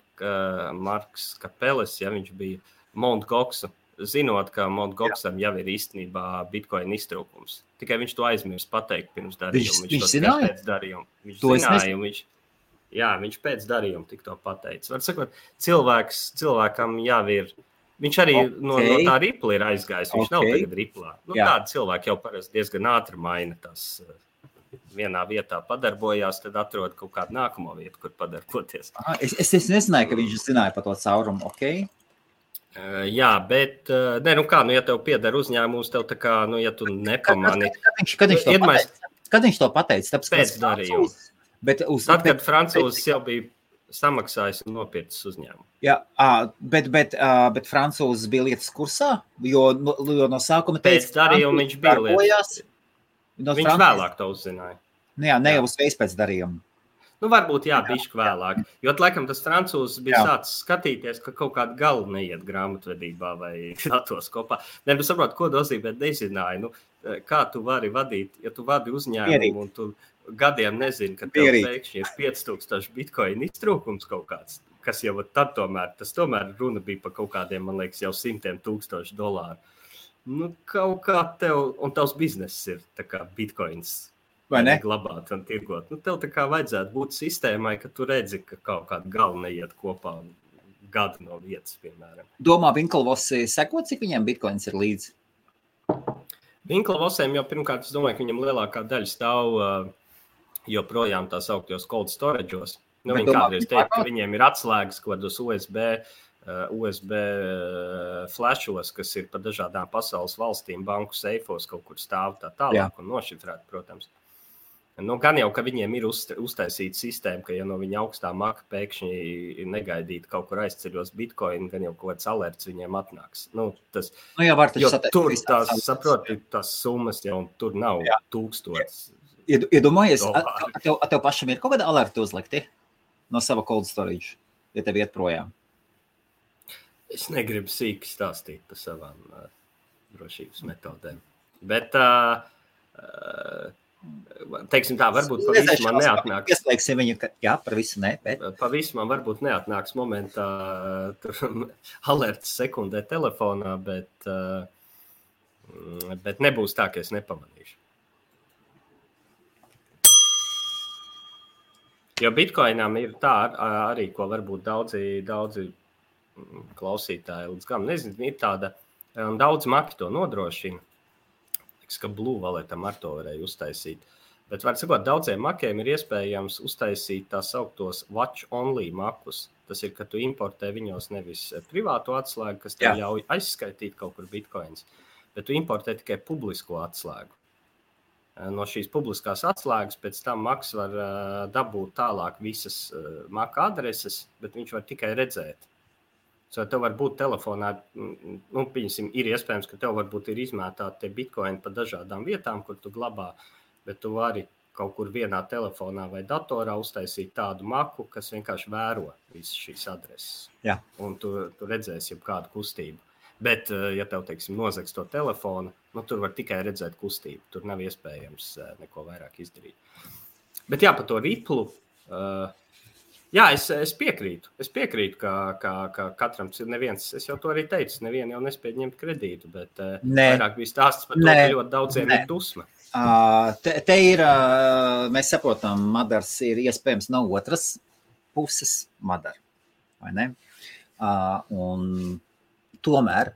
Marks Kapelis, ja viņš bija Mount Goksu, zinot, ka Mount Goksam jau ir īstenībā Bitcoin iztrūkums. Tikai viņš to aizmirst pateikt pirms darījuma. Viņš, viņš, viņš zināja? Darījuma. Viņš to zināja, viņš Jā, viņš pēc darījuma tik to pateica. Var sakot, cilvēks, cilvēkam jau ir. Viņš arī okay. no, no tā ripla ir aizgājis. Viņš okay. nav tagad riplā. Nu, tādi cilvēki jau parasti diezgan ātri maina tās. Eh, vienā vietā padarbojās, tad atrod kaut kādu nākamo vietu, kur padarboties. Aha, es, es, es nezināju, ka viņš zināja par to caurumu. Okay. Uh, jā, bet, uh, ne, nu kā, nu, ja tev pieder uzņēmums, tev tā kā, nu, ja tu nepamani. Kad, kad, kad, kad, viņš, to pateica, kad viņš to pateica? Tāpēc, pēc darījuma. Bet uz, Tad, kad Francūzis jau bija samaksājis un nopircis uzņēmumu. Jā, bet, bet, bet Francūzis bija lietas kursā, jo, jo no sākuma teica, ka darījuma viņš bija lietas. No viņš Francūzis... vēlāk to uzzināja. Nu, jā, ne jau uzreiz pēc darījuma. Nu, varbūt jā, bija vēlāk. Jo, laikam, tas frančūzis bija jā. sācis skatīties, ka kaut kāda gala neiet grāmatvedībā vai datos kopā. Nē, nu, saprotu, ko nozīmē, nezināju. Nu, kā tu vari vadīt, ja tu vadi uzņēmumu Ierīt. un tu gadiem nezinu, ka tev pēkšņi ir 5000 bitkoinu iztrūkums kaut kāds, kas jau tad tomēr, tas tomēr runa bija par kaut kādiem, man liekas, jau simtiem tūkstošu dolāru. Nu, kaut kā tev, un tavs bizness ir kā bitkoins. Vai ne? Glabāt un tirgot. Nu, tev tā kā vajadzētu būt sistēmai, ka tu redzi, ka kaut kāda galva neiet kopā gadu no vietas, piemēram. Domā, Vinklvos seko, cik viņiem bitkoins ir līdzi? Vinklvosiem jau pirmkārt, es domāju, ka viņam lielākā daļa stāv uh, joprojām tā sauktajos cold storage'os. Nu, viņi kādreiz teica, ka viņiem ir atslēgas kaut kādos USB, uh, USB uh, flashos, kas ir pa dažādām pasaules valstīm, banku seifos kaut kur stāv tā tālāk Jā. un nošifrēt, protams. Nu, gan jau, ka viņiem ir uz, uztaisīta sistēma, ka, ja no viņa augstā maka pēkšņi negaidīti kaut kur aizceļos bitkoinu, gan jau kaut kāds alerts viņiem atnāks. Nu, tas, nu, jā, var, tur tās, saproti, tās summas jau tur nav tūkstotis. Iedomājies, tev, tev pašam ir kaut kāda alerta uzlikti no sava cold storage, ja tev iet projām. Es negribu sīki stāstīt par savām uh, drošības metodēm. Bet, uh, uh, teiksim tā, varbūt pavisam man neatnāks. Ieslēgsim viņu, ka, jā, par visu ne, bet. Pavisam man varbūt neatnāks momentā tur alerts sekundē telefonā, bet, uh, bet nebūs tā, ka es nepamanīšu. Jo bitkoinam ir tā arī, ko varbūt daudzi, daudzi klausītāji līdz galam nezina. Ir tāda, un daudz maki to nodrošina. Liekas, ka Blue Valetam ar to varēja uztaisīt. Bet, var sakot, daudziem makiem ir iespējams uztaisīt tā sauktos watch-only makus. Tas ir, ka tu importē viņos nevis privātu atslēgu, kas tev Jā. ļauj aizskaitīt kaut kur bitkoins, bet tu importē tikai publisko atslēgu. Eh, no šīs publiskās atslēgas, pēc tam Maks var uh, dabūt tālāk visas uh, maka adreses, bet viņš var tikai redzēt. So, tev var būt telefonā, nu, piemēram, ir iespējams, ka tev varbūt ir izmētāti bitkoini pa dažādām vietām, kur tu glabā, bet tu vari kaut kur vienā telefonā vai datorā uztaisīt tādu maku, kas vienkārši vēro visas šīs adreses. Jā. Un tu, tu redzēsi jau kādu kustību. Bet, ja tev, teiksim, nozags to telefonu, nu, tur var tikai redzēt kustību. Tur nav iespējams neko vairāk izdarīt. Bet jā, par to riplu. Uh, Jā, es, es piekrītu. Es piekrītu, ka, ka, ka katram ir neviens, es jau to arī teicu, neviena jau nespēja ņemt kredītu, bet Nē. vairāk bija stāsts par to, Nē. ka ļoti daudziem Nē. ir dusma. Uh, te, te ir, mēs saprotam, Madars ir iespējams no otras puses Madara, vai ne? Uh, un tomēr,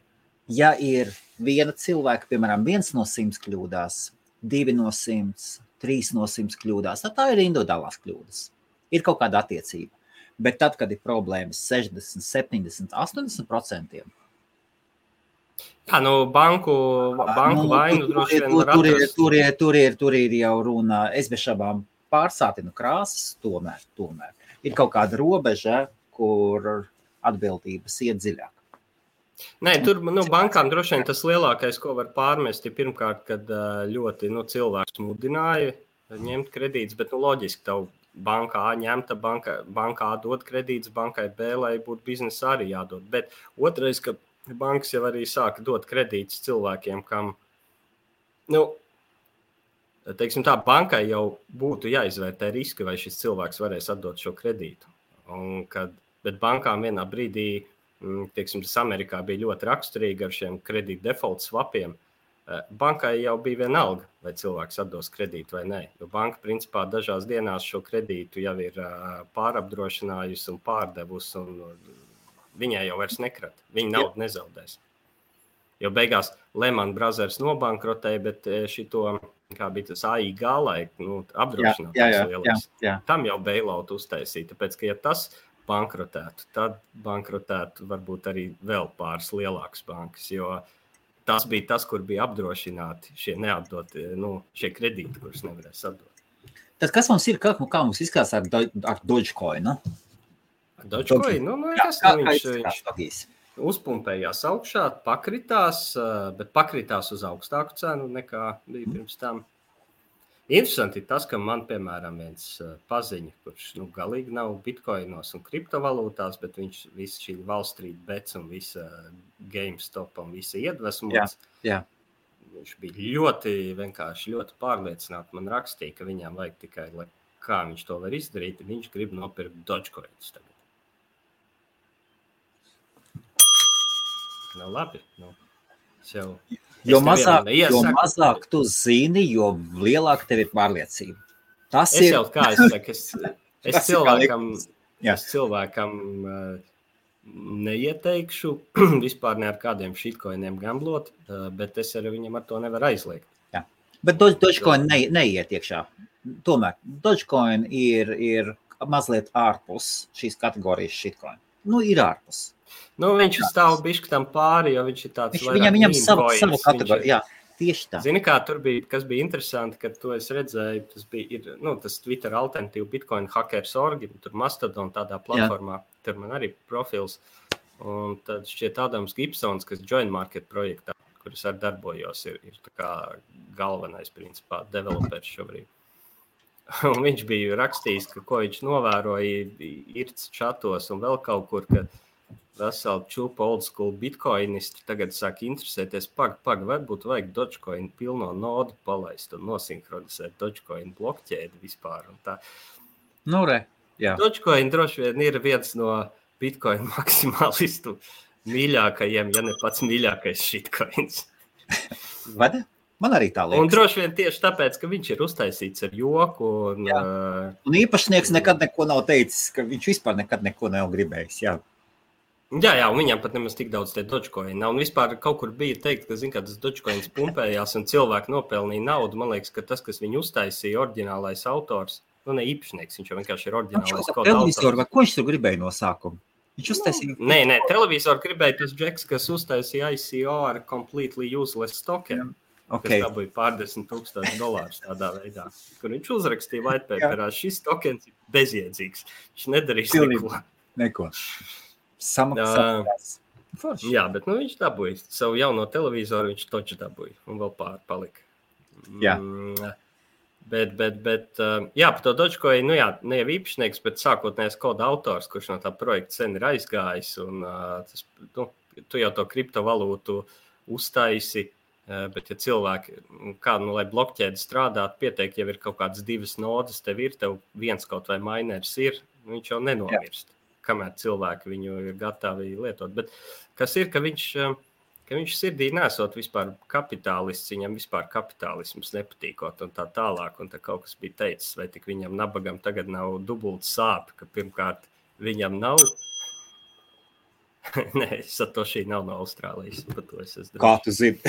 ja ir viena cilvēka, piemēram, viens no simts kļūdās, divi no simts, trīs no simts kļūdās, tad tā ir individuālās kļūdas. Ir kaut kāda attiecība. Bet tad, kad ir problēmas 60, 70, 80%, Jā, nu, banku, banku nu, vainu droši vien tur, tur, ir, tur, ir, tur, ir, tur ir jau runa, es bez šabām pārsātinu krāsas, tomēr, tomēr. Ir kaut kāda robeža, kur atbildības iet dziļāk. Nē, tur nu, bankām droši vien tas lielākais, ko var pārmest, ir pirmkārt, kad ļoti nu, cilvēks mudināja ņemt kredītus, bet nu, loģiski tev bankā A ņemta, banka, bankā A dod kredītus, bankai B, lai būtu biznesa arī jādod. Bet otrais, ka bankas jau arī sāka dot kredītus cilvēkiem, kam, nu, teiksim tā, bankai jau būtu jāizvērtē riski, vai šis cilvēks varēs atdot šo kredītu. Un kad, bet bankām vienā brīdī, mm, teiksim, tas Amerikā bija ļoti raksturīgi ar šiem kredītu default swapiem. Eh, bankai jau bija vienalga, vai cilvēks atdos kredītu vai nē. Jo banka principā dažās dienās šo kredītu jau ir eh, pārapdrošinājusi un pārdevusi, un eh, viņai jau vairs nekrat. Viņa naudu nezaudēs. Jo beigās Lehman Brothers nobankrotēja, bet šito, kā bija tas AIG laika, nu, apdrošinātājs lielais. Jā, jā. Tam jau bailout uztaisīja, tāpēc, ka ja tas bankrotētu, tad bankrotētu varbūt arī vēl pāris lielākas bankas, jo tas bija tas, kur bija apdrošināti šie neatdotie nu, šie kredīti, kurus nevarēs atdot. Tad kas mums ir, kā, kā mums izskatās ar, ar Dogecoin? Ar Dogecoin? Nu, nu, jā, kā, nu, viņš, viņš uzpumpējās augšā, pakritās, bet pakritās uz augstāku cenu nekā bija pirms tam. Interesanti tas, ka man, piemēram, viens paziņa, kurš nu, galīgi nav bitkoinos un kriptovalūtās, bet viņš visu šī Wall Street bets un visa GameStop un visa jā. Viņš bija ļoti vienkārši, ļoti pārliecināts. Man rakstīja, ka viņam vajag tikai, lai kā viņš to var izdarīt, viņš grib nopirkt Dogecoins. Nav labi. Nu, jau Jo mazāk, jo mazāk tu zini, jo lielāka tev ir pārliecība. Tas es ir jau kā es saku, es, es cilvēkam, es cilvēkam neieteikšu vispār ne ar kādiem šitkoiniem gamblot, bet es arī viņam ar to nevaru aizliegt. Jā. Bet Dogecoin ne, neiet iekšā. Tomēr Dogecoin ir, ir mazliet ārpus šīs kategorijas shitcoin. Nu, ir ārpus. Nu, viņš stāv bišķi tam pāri, jo viņš ir tāds. Viņš, viņam, viņam savu, savu kategoriju, jā. Tieši tā. Zini, kā tur bija, kas bija interesanti, kad to es redzēju, tas bija ir, nu, tas Twitter alternatīva Bitcoin hackers orgi, tur Mastodon tādā platformā, Jā. tur man arī profils. Un tad šķiet Adams Gibsons, kas Join Market projektā, kuras arī darbojos, ir, ir galvenais, principā, developers šobrīd. Un viņš bija rakstījis, ka ko viņš novēroja īrts čatos un vēl kaut kur, ka veseli čūpa old school bitkoinisti tagad sāk interesēties, pag, pag, varbūt vajag Dogecoin pilno nodu palaist un nosinhronizēt Dogecoin blokķēdi vispār. Nu, re, jā. Dogecoin droši vien ir viens no bitcoin maksimālistu mīļākajiem, ja ne pats mīļākais shitcoins. Vada? Man arī tā liekas. Un droši vien tieši tāpēc, ka viņš ir uztaisīts ar joku. Un, jā. un īpašnieks nekad neko nav teicis, ka viņš vispār nekad neko nav gribējis. Jā. Jā, jā, viņam pat nemaz tik daudz tie dogecoini nav. Un vispār kaut kur bija teikt, ka zin, tas dogecoins pumpējās un cilvēki nopelnīja naudu. Man liekas, ka tas, kas viņu uztaisīja, oriģinālais autors, nu ne īpašnieks, viņš jau vienkārši ir oriģinālais kaut kāds. Ko viņš tur gribēja no sākuma? Viņš uztaisīja. Nē, nē, televizoru gribēja tas džeks, kas uztaisīja ICO ar completely useless stokiem. Okay. Tas bija pārdesmit tūkstoši dolārus tādā veidā, kur viņš uzrakstīja white paperā, šis tokens ir bezjēdzīgs. Viņš nedarīs neko. neko samaksās. Uh, jā, bet nu, viņš dabūja savu jauno televizoru, viņš toču dabūja un vēl pārpalika. Jā. Mm, bet, bet, bet jā, par to Dogecoin, nu jā, ne jau īpašnieks, bet sākotnējais koda autors, kurš no tā projekta sen ir aizgājis. Un, tas, nu, tu jau to kriptovalūtu uztaisi. Bet, ja cilvēki, nu, kādu, nu, lai blokķēde strādātu, pieteikt, jau ir kaut kādas divas nodas, tev ir, tev viens kaut vai minērs ir, viņš jau nenomirst, Jā. Kamēr cilvēki viņu ir gatavi lietot. Bet kas ir, ka viņš, ka viņš sirdī nesot vispār kapitālists, viņam vispār kapitālisms nepatīkot un tā tālāk. Un tā kaut kas bija teicis, vai tik viņam nabagam tagad nav dubults sāpes, ka pirmkārt viņam nav Nē, Satoshi nav no Austrālijas. Kā tu zini?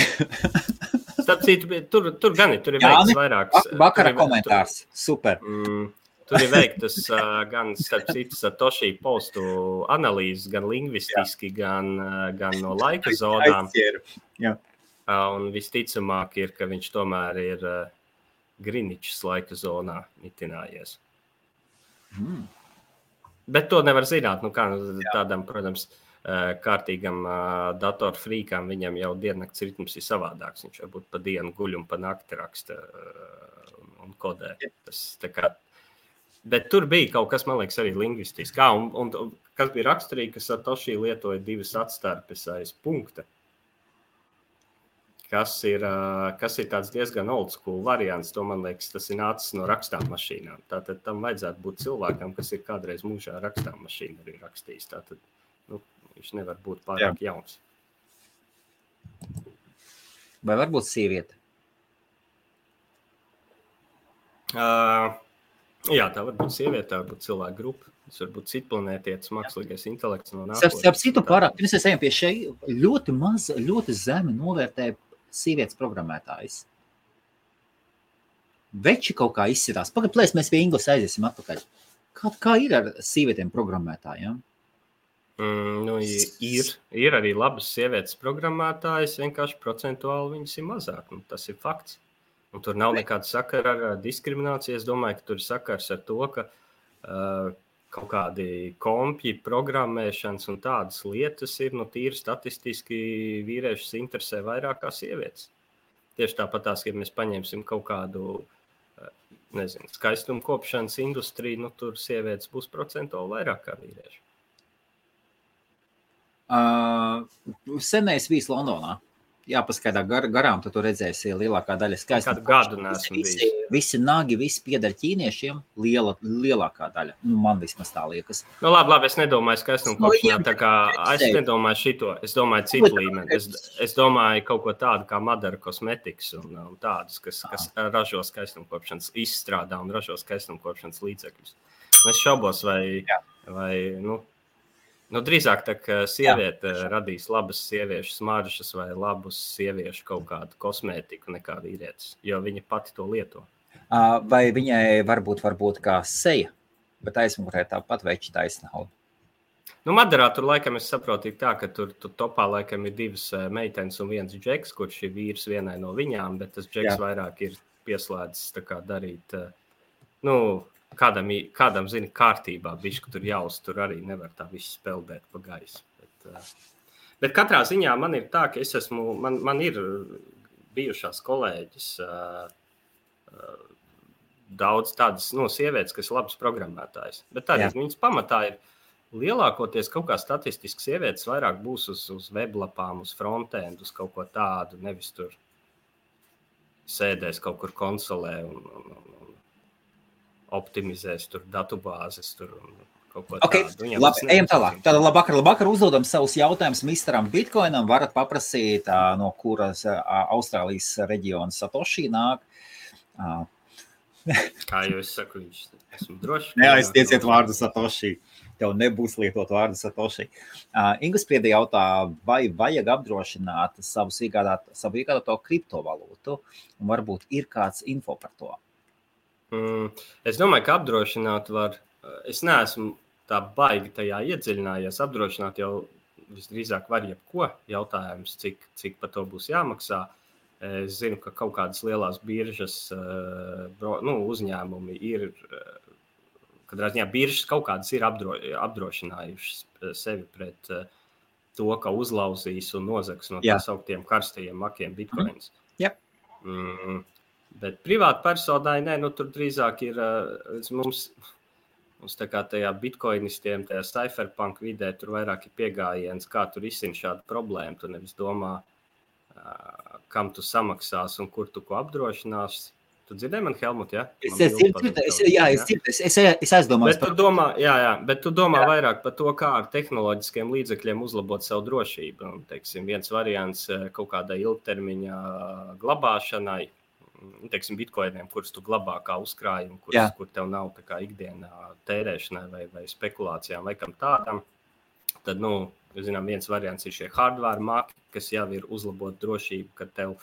Starp citu, tur, tur gan ir, tur ir veikts vairākas. Vakara komentārs. Super. Mm, tur ir veiktas uh, gan, Satoshi postu analīzes, gan lingvistiski, gan, uh, gan no laika zonām. Jā. Uh, un visticamāk ir, ka viņš tomēr ir uh, Griničs laika zonā mitinājies. Mm. Bet to nevar zināt. Nu, kā, nu, tādam, protams, kārtīgam datorfrīkam viņam jau diennakts ritms ir savādāks. Viņš varbūt pa dienu guļ un pa nakti raksta un kodē. Tas, kā, bet tur bija kaut kas, man liekas, arī lingvistiski. Kā, un, un kas bija raksturīgi, ka Satoshi lietoja divas atstarpes aiz punkta. Kas ir, kas ir diezgan old school variants. To man liekas, tas ir nācis no rakstām mašīnām. Tātad tam vajadzētu būt cilvēkam, kas ir kādreiz mūžā rakstām mašīnu arī rakstījis. Tātad, nu, Viņš nevar būt pārāk Jā. jauns. Vai varbūt sieviete? Uh, jā, tā var būt sieviete, tā var būt cilvēka grupa. Tas var būt citplanētietis, mākslīgais intelekts no. Starp citu, pārāk, pirms mēs ejam pie šeit, ļoti maz, ļoti zemi novērtē sievietes programmētājs. Veči kaut kā izsitās. Pagaid, plēs, mēs pie Inglas aiziesim atpakaļ. Kā, kā ir ar sievietēm programmētājiem? Mm, nu, ir, ir arī labas sievietes programmētājas, vienkārši procentuāli viņas ir mazāk. Nu, tas ir fakts. Un tur nav nekāda sakara ar diskrimināciju. Es domāju, ka tur ir sakars ar to, ka uh, kaut kādi kompji, programmēšanas un tādas lietas ir nu, tīri statistiski vīriešus interesē vairāk kā sievietes. Tieši tāpat tās, ja mēs paņemsim kaut kādu nezinu, skaistumu kopšanas industriju, nu, tur sievietes būs procentuāli vairāk kā vīrieši. Uh, senais bijis Londonā. Jā, paskaidrā gar, garām, tad tur redzēsi lielākā daļa skaistu. Kādu gadu nesmu visi, visi, visi nagi, visi pieder ķīniešiem, liela, lielākā daļa. Nu, man vismaz tā liekas. Nu, labi, labi, es nedomāju skaistumu nu, kopšanā, tā kā es nedomāju šito, es domāju citu līmeni. Es, es domāju kaut ko tādu kā Madara kosmetikas un, un tādus, kas, kas ražo skaistumu kopšanas, izstrādā un ražo skaistumu kopšanas līdzekļus. Es šaubos, vai, Jā. vai nu, Nu, drīzāk tā, ka sieviete Jā. radīs labas sieviešu smaržas vai labus sieviešu kaut kādu kosmētiku nekā vīrietis, jo viņa pati to lieto. Vai viņai varbūt, varbūt kā seja, bet aizmugurē tāpat veči taisnauda? Nu, Madarā tur laikam es saprotu, tā, ka tur, tur topā laikam ir divas meitenes un viens džeks, kurš ir vīrs vienai no viņām, bet tas džeks Jā. vairāk ir pieslēdzis darīt, nu, kādam, kādam zina, kārtībā, viņš tur jāuztur arī nevar tā visu speldēt pa gaisu. Bet, uh, bet katrā ziņā man ir tā, ka es esmu, man, man ir bijušās kolēģis, uh, uh, daudz tādas no nu, sievietes, kas ir labas programmētājas. Bet arī viņas pamatā ir lielākoties kaut kā statistiski sievietes vairāk būs uz, uz weblapām, uz frontend, uz kaut ko tādu, nevis tur sēdēs kaut kur konsolē un, un, un, optimizēs tur datubāzes. Tur, Okay, labi, ejam tālāk. Tātad, labvakar, labvakar. Uzdodam savus jautājumus Misteram Bitcoinam. Varat paprasīt, no kuras Austrālijas reģiona Satoshi nāk. Kā jau es saku, viņš esmu drošs. Neaiztieciet vārdu Satoshi. Tev nebūs lietot vārdu Satoshi. Uh, Ingus Priedi jautā, vai vajag apdrošināt savus iegādāt, savu iegādāto kriptovalūtu, un varbūt ir kāds info par to. Mm, es domāju, ka apdrošināt var. Es neesmu tā baigi tajā iedziļinājies. Apdrošināt jau visdrīzāk var jebko. Jautājums, cik, cik par to būs jāmaksā. Es zinu, ka kaut kādas lielas biržas eh, nu, uzņēmumi ir. Eh, Katrā ziņā biržas kaut kādas ir apdro, apdrošinājušas sevi pret eh, to, ka uzlauzīs un nozags no tā sauktiem karstajiem makiem bitkoinus. Yep. Mm, Bet privāti personai, nē, nu, tur drīzāk ir mums. Mums tā kā tajā bitkoinistiem, tajā cypherpunk vidē, tur vairāk ir pieejams, kā tur izsint šādu problēmu. Tu nevis domā, kam tu samaksāsi un kur tu ko apdrošināsi. Tu dzirdēji man, Helmut, ja? Es, es, dzirdu, es, jā, es, dzirdu, es, es, es aizdomājos. Bet tu domā, jā, jā, bet tu domā jā. vairāk par to, kā ar tehnoloģiskiem līdzekļiem uzlabot savu drošību. Un, teiksim, viens variants kaut kādai ilgtermiņa glabāšanai, teiksim, bitkoiniem, kurus tu glabā kā uzkrājumu, kurus, jā. kur tev nav ikdienā tērēšanai vai, vai spekulācijām vai kam tādam. Tad, nu, zinām, viens variants ir šie hardware maki, kas jau ir uzlabot drošību, ka tev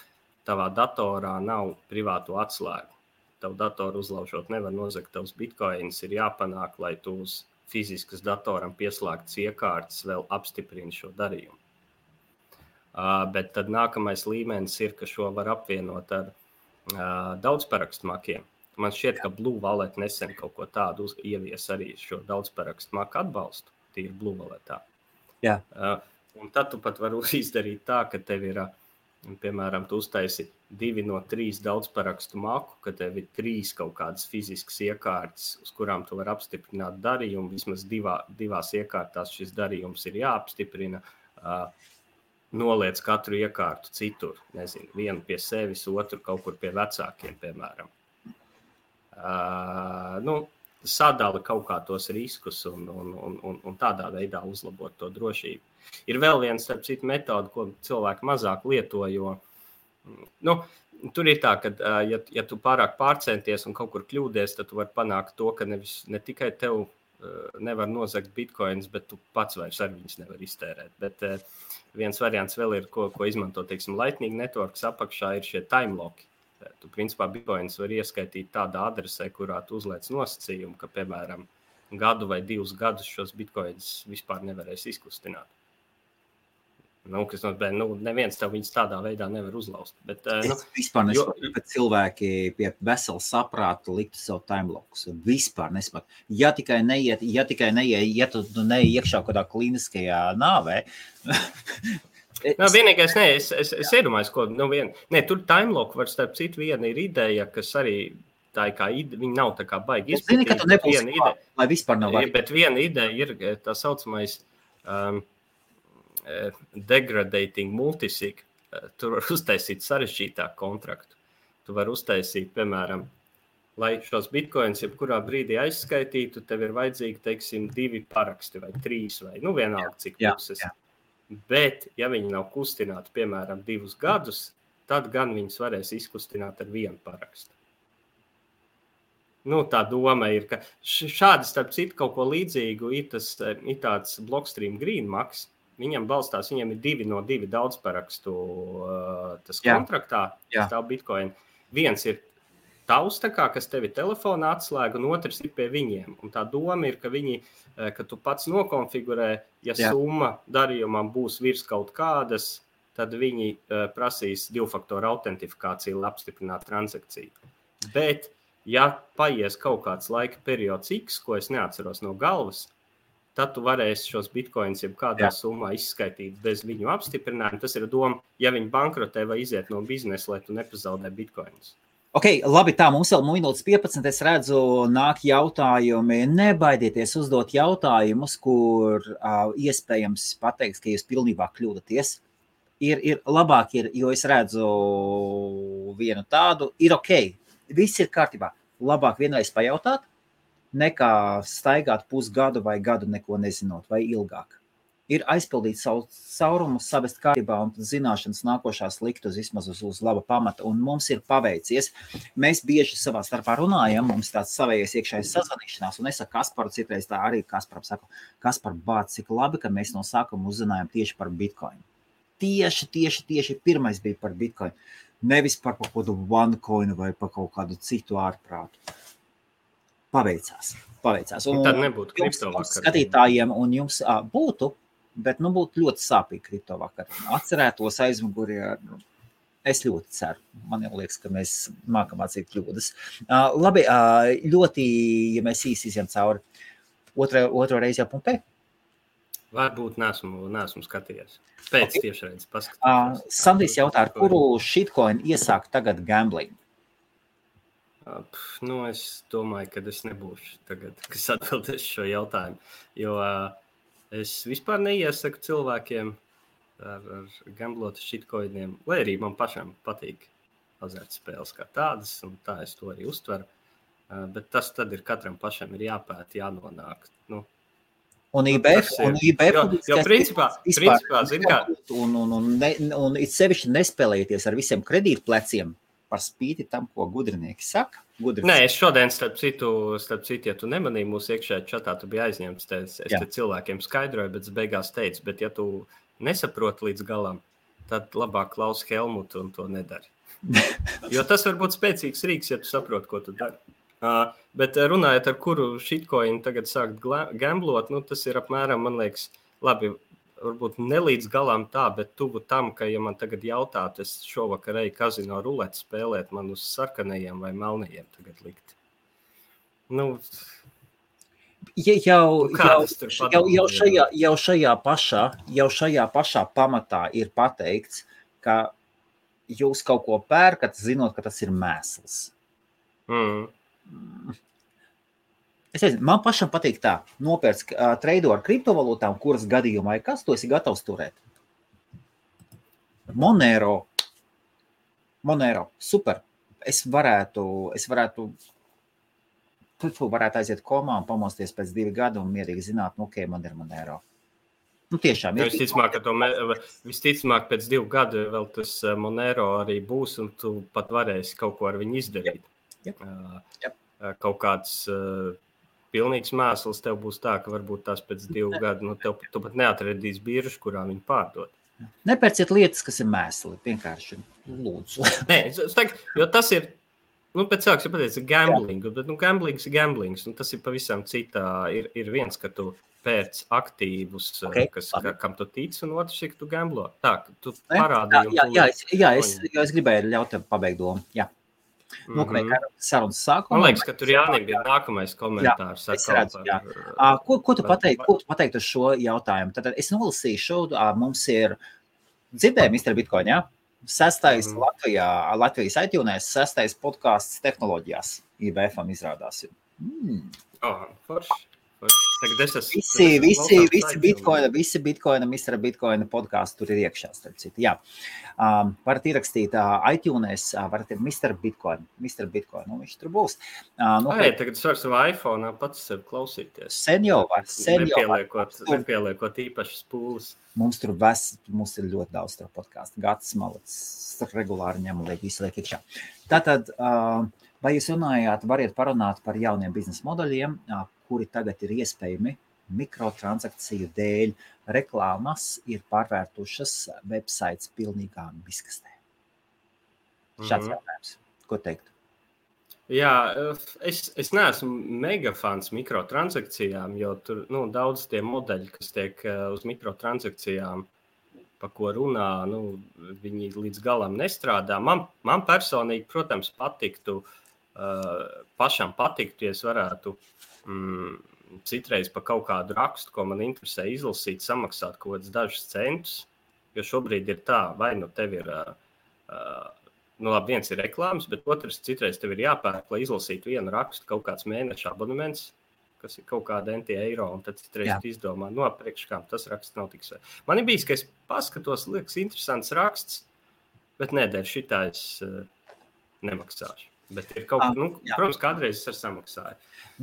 tavā datorā nav privātu atslēgu. Tavu datoru uzlaužot, nevar nozagt tavus bitkoinus. Ir jāpanāk, lai tu uz fiziskas datoram pieslēgts iekārtas vēl apstiprina šo darījumu. Uh, bet tad nākamais līmenis ir, ka šo var apvienot ar uh, daudzparakstu makiem. Man šķiet, ka Blue Wallet nesen kaut ko tādu ievies arī šo daudzparakstu maku atbalstu. Tīri Blue Walletā. Jā. Uh, un tad tu pat vari izdarīt tā, ka tev ir piemēram, tu uztaisi divi no trīs daudzparakstu maku, ka tev ir trīs kaut kādas fiziskas iekārtas, uz kurām tu vari apstiprināt darījumu. Vismaz divā, divās iekārtās šis darījums ir jāapstiprina. Uh, noliec katru iekārtu citur. Nezinu, vienu pie sevis, otru kaut kur pie vecākiem, piemēram. Uh, nu, sadala kaut kā tos riskus un, un, un, un, un tādā veidā uzlabot to drošību. Ir vēl viena, starp citu, metode, ko cilvēki mazāk lieto. Jo, nu, tur ir tā, ka, ja, ja tu pārāk pārcenties un kaut kur kļūdies, tad tu vari panākt to, ka nevis, ne tikai tev nevar nozagt bitkoinus, bet tu pats vairs ar viņus nevar iztērēt. Bet viens variants vēl ir, ko, ko izmanto, teiksim, Lightning Networks apakšā, ir šie time loki. Tu, principā, bitkoinus var ieskaitīt tādā adresē, kurā tu uzliec nosacījumu, ka, piemēram, gadu vai divus gadus šos bitkoinus vispār nevarēs izkustināt. Nu, kas nozīmē, nu, neviens tev viņus tādā veidā nevar uzlauzt. Bet, uh, nu, es vispār nesaprotu, ka cilvēki pie vesela saprāta liktu savu timelokus. Vispār nesaprotu. Ja tikai neiet, ja tikai neiet, ja tu nu, neiet iekšā kādā kliniskajā nāvē. es... Nu, vienīgais, nē, es, es, es iedomājos, ko nu, vien, nē, tur timelock var starp citu viena ir ideja, kas arī tā kā ideja, viņa nav tā kā baigi izpētīt. Es zinu, ka tu nebūsi viena ideja, lai vispār nav vajag. Bet viena ideja ir tā saucamais um, Eh, degradating multisig, eh, tur var uztaisīt sarežģītāku kontraktu. Tu vari uztaisīt, piemēram, lai šos bitkoinus jebkurā brīdī aizskaitītu, tev ir vajadzīgi, teiksim, divi paraksti vai trīs vai nu vienalga, cik puses. Bet, ja viņi nav kustināti, piemēram, divus gadus, tad gan viņus varēs izkustināt ar vienu parakstu. Nu, tā doma ir, ka šādi, starp citu, kaut ko līdzīgu ir, tas, eh, ir tāds Blockstream Green maks, Viņam balstās, viņam ir divi no divi daudzparakstu uh, kontraktā, jā. stāv Bitcoin. Viens ir tavs, kā, kas tev ir telefonā atslēga, un otrs ir pie viņiem. Un tā doma ir, ka, viņi, uh, ka tu pats nokonfigurē, ja jā. summa darījumam būs virs kaut kādas, tad viņi uh, prasīs divu faktoru autentifikāciju, lai apstiprinātu transakciju. Bet, ja paies kaut kāds laika periods, X, ko es neatceros no galvas, tad tu varēsi šos bitkoinus jebkādā Jā. summā izskaitīt bez viņu apstiprinājuma. Tas ir doma, ja viņi bankrotē vai iziet no biznesa, lai tu nepazaudē bitkoinus. Ok, labi, tā mums vēl minūtes 15. Es redzu, nāk jautājumi. Nebaidieties uzdot jautājumus, kur uh, iespējams pateiks, ka jūs pilnībā kļūdaties. Ir, ir labāk, ir, jo es redzu vienu tādu, ir ok, viss ir kārtībā. Labāk vienreiz pajautāt, nekā staigāt pusgadu vai gadu neko nezinot, vai ilgāk. Ir aizpildīt savu caurumu, savest kārtībā, un zināšanas nākošās likt uz vismaz uz, uz laba pamata. Un mums ir paveicies. Mēs bieži savā starpā runājam, mums tāds savējais iekšējais sazvanīšanās, un es ar Kasparu citreiz tā arī Kasparam saku, Kaspar, bāc, cik labi, ka mēs no sākuma uzzinājām tieši par Bitcoin. Tieši, tieši, tieši pirmais bija par Bitcoin. Nevis par kaut kādu OneCoin vai par kaut kādu citu ārprātu paveicās. paveicās. Un, un tad nebūtu kriptovakar. Skatītājiem un jums à, būtu, bet nu, būtu ļoti sāpīgi kriptovakar. Atcerētos aizmugurī. Nu, es ļoti ceru. Man liekas, ka mēs mākam atzīt kļūdas. Uh, labi, uh, ļoti, ja mēs īsi izjām cauri, otro, otro reizi jau pumpē. Varbūt nesmu, nesmu skatījies. Pēc okay. tiešraides paskatījos. Uh, Sandijs jautā, ar kuru shitcoin iesākt tagad gambling? Nu, es domāju, ka es nebūšu tagad, kas atbildēs šo jautājumu. Jo uh, es vispār neiesaku cilvēkiem ar, ar gamblotu šitkoidiem, lai arī man pašam patīk azartspēles kā tādas, un tā es to arī uztveru. Uh, bet tas tad ir katram pašam ir jāpēta, jānonāk. Nu, Un IBF, Tas ir. un IBF Jo- jo principā- principā, zini kā- un, un, un, ne, un it sevišķi nespēlēties ar visiem kredītpleciem par spīti tam, ko gudrinieki saka. Gudri Nē, es šodien, starp citu, starp citu ja tu nemanīji mūsu iekšējā čatā, tu biji aizņemts. te Es, Jā. te cilvēkiem skaidroju, bet beigās teicu, bet ja tu nesaproti līdz galam, tad labāk klausi Helmutu un to nedari. Jo tas var būt spēcīgs rīks, ja tu saproti, ko tu dari. Uh, bet runājot ar kuru šitkoinu tagad sākt gamblot, nu, tas ir apmēram, man liekas, labi, varbūt ne līdz galam tā, bet tuvu tam, ka, ja man tagad jautātu, es šovakar eju kazino ruleti spēlēt, man uz sarkanajiem vai melnajiem tagad likt. Nu, Ja jau, Nu, jau, jau, jau, šajā, jau, šajā pašā, jau šajā pašā pamatā ir pateikts, ka jūs kaut ko pērkat, zinot, ka tas ir mēsls. mm, Es nezinu, man pašam patīk tā, nopērts uh, treido ar kriptovalūtām, kuras gadījumā ir kas, to esi gatavs turēt. Monero. Monero. Super. Es varētu, es varētu, tu, tu varētu aiziet komā un pamosties pēc divu gadu un mierīgi zināt, nu, ok, man ir Monero. Nu, tiešām ir. Visticamāk, ka to me, visticamāk, pēc divu gadu vēl tas Monero arī būs, un tu pat varēsi kaut ko ar viņu izdarīt. Jep. Jep. uh, Kaut kāds uh, pilnīgs mēsls tev būs tā, ka varbūt tās pēc divu gadu, nu, tev, tu pat neatradīsi biržu, kurā viņi pārdod. Nepērciet lietas, kas ir mēsli. Vienkārši lūdzu. Nē, es, teiktu, jo tas ir. Nu, pēc tam, kad pateicu, gambling, bet nu, gambling ir gambling. Tas ir pavisam citā. Ir, ir viens, ka tu pēc aktīvus, Ok, okay, kas, labi. ka, kam tu tici, un otrs ir, ka tu gamblo. Tā, tu parādīji. jā, un jā, es, jā, es, jā, es gribēju ļaut tev pabeigt domu. Jā, nu, Mhm. mm -hmm. sarunas sākumā. Man liekas, ka tur Jānis bija nākamais komentārs. atkal redzu, jā. Ā, Ko, ko tu pateiktu vai- ko tu pateikt uz šo jautājumu? Tad es nolasīšu, ā, mums ir dzirdējumi, Mr. Bitcoin, jā? Sestais mm. Latvijā, Latvijas iTunes, sestais podkāsts tehnoloģijās IBFam izrādās. Mm. Oh, forši. Tagad es esmu. Visi, visi, visi iTunes. bitkoina, visi bitkoina, Mr. Bitcoina podkāsti tur ir iekšā. Jā, um, varat ierakstīt uh, iTunes, uh, varat ir Mr. Bitcoin, Mr. Bitcoin, nu viņš tur būs. Uh, nu, Ai, tagad es varu savā iPhone pats sev klausīties. sen jau var, sen jau var. Nepieliekot, nepieliekot īpašas pūles. Mums tur ves, mums ir ļoti daudz to podkāstu. Gads malets regulāri ņem liek visu liek iekšā. Tātad, uh, vai jūs runājāt, variet parunāt par jauniem biznesa modeļiem, uh, kuri tagad ir iespējami mikrotransakciju dēļ. Reklāmas ir pārvērtušas websites pilnīgā miskastē. Šāds Mhm. jautājums. Ko teikt? Jā, es, es neesmu mega fans mikrotransakcijām, jo tur nu, daudz tie modeļi, kas tiek eh, uz mikrotransakcijām, pa ko runā, nu, viņi līdz galam nestrādā. Man, man personīgi, protams, patiktu, uh, pašam patiktu, ja es varētu mm, citreiz par kaut kādu rakstu, ko man interesē izlasīt, samaksāt kaut kādus dažus centus. Jo šobrīd ir tā, vai nu tev ir. Uh, nu, labi, viens ir reklāmas, bet otrs citreiz tev ir jāpērk, lai izlasītu vienu rakstu, kaut kāds mēneša abonements, kas ir kaut kāda NT eiro, un tad citreiz izdomā, no priekš kam tas raksts nav tik svarīgs. Man ir bijis, ka es paskatos, liekas, interesants raksts, bet nē, dēļ šitā es uh, nemaksāšu. Bet ir kaut Ah, kas, nu, jā. protams, kādreiz es samaksāju.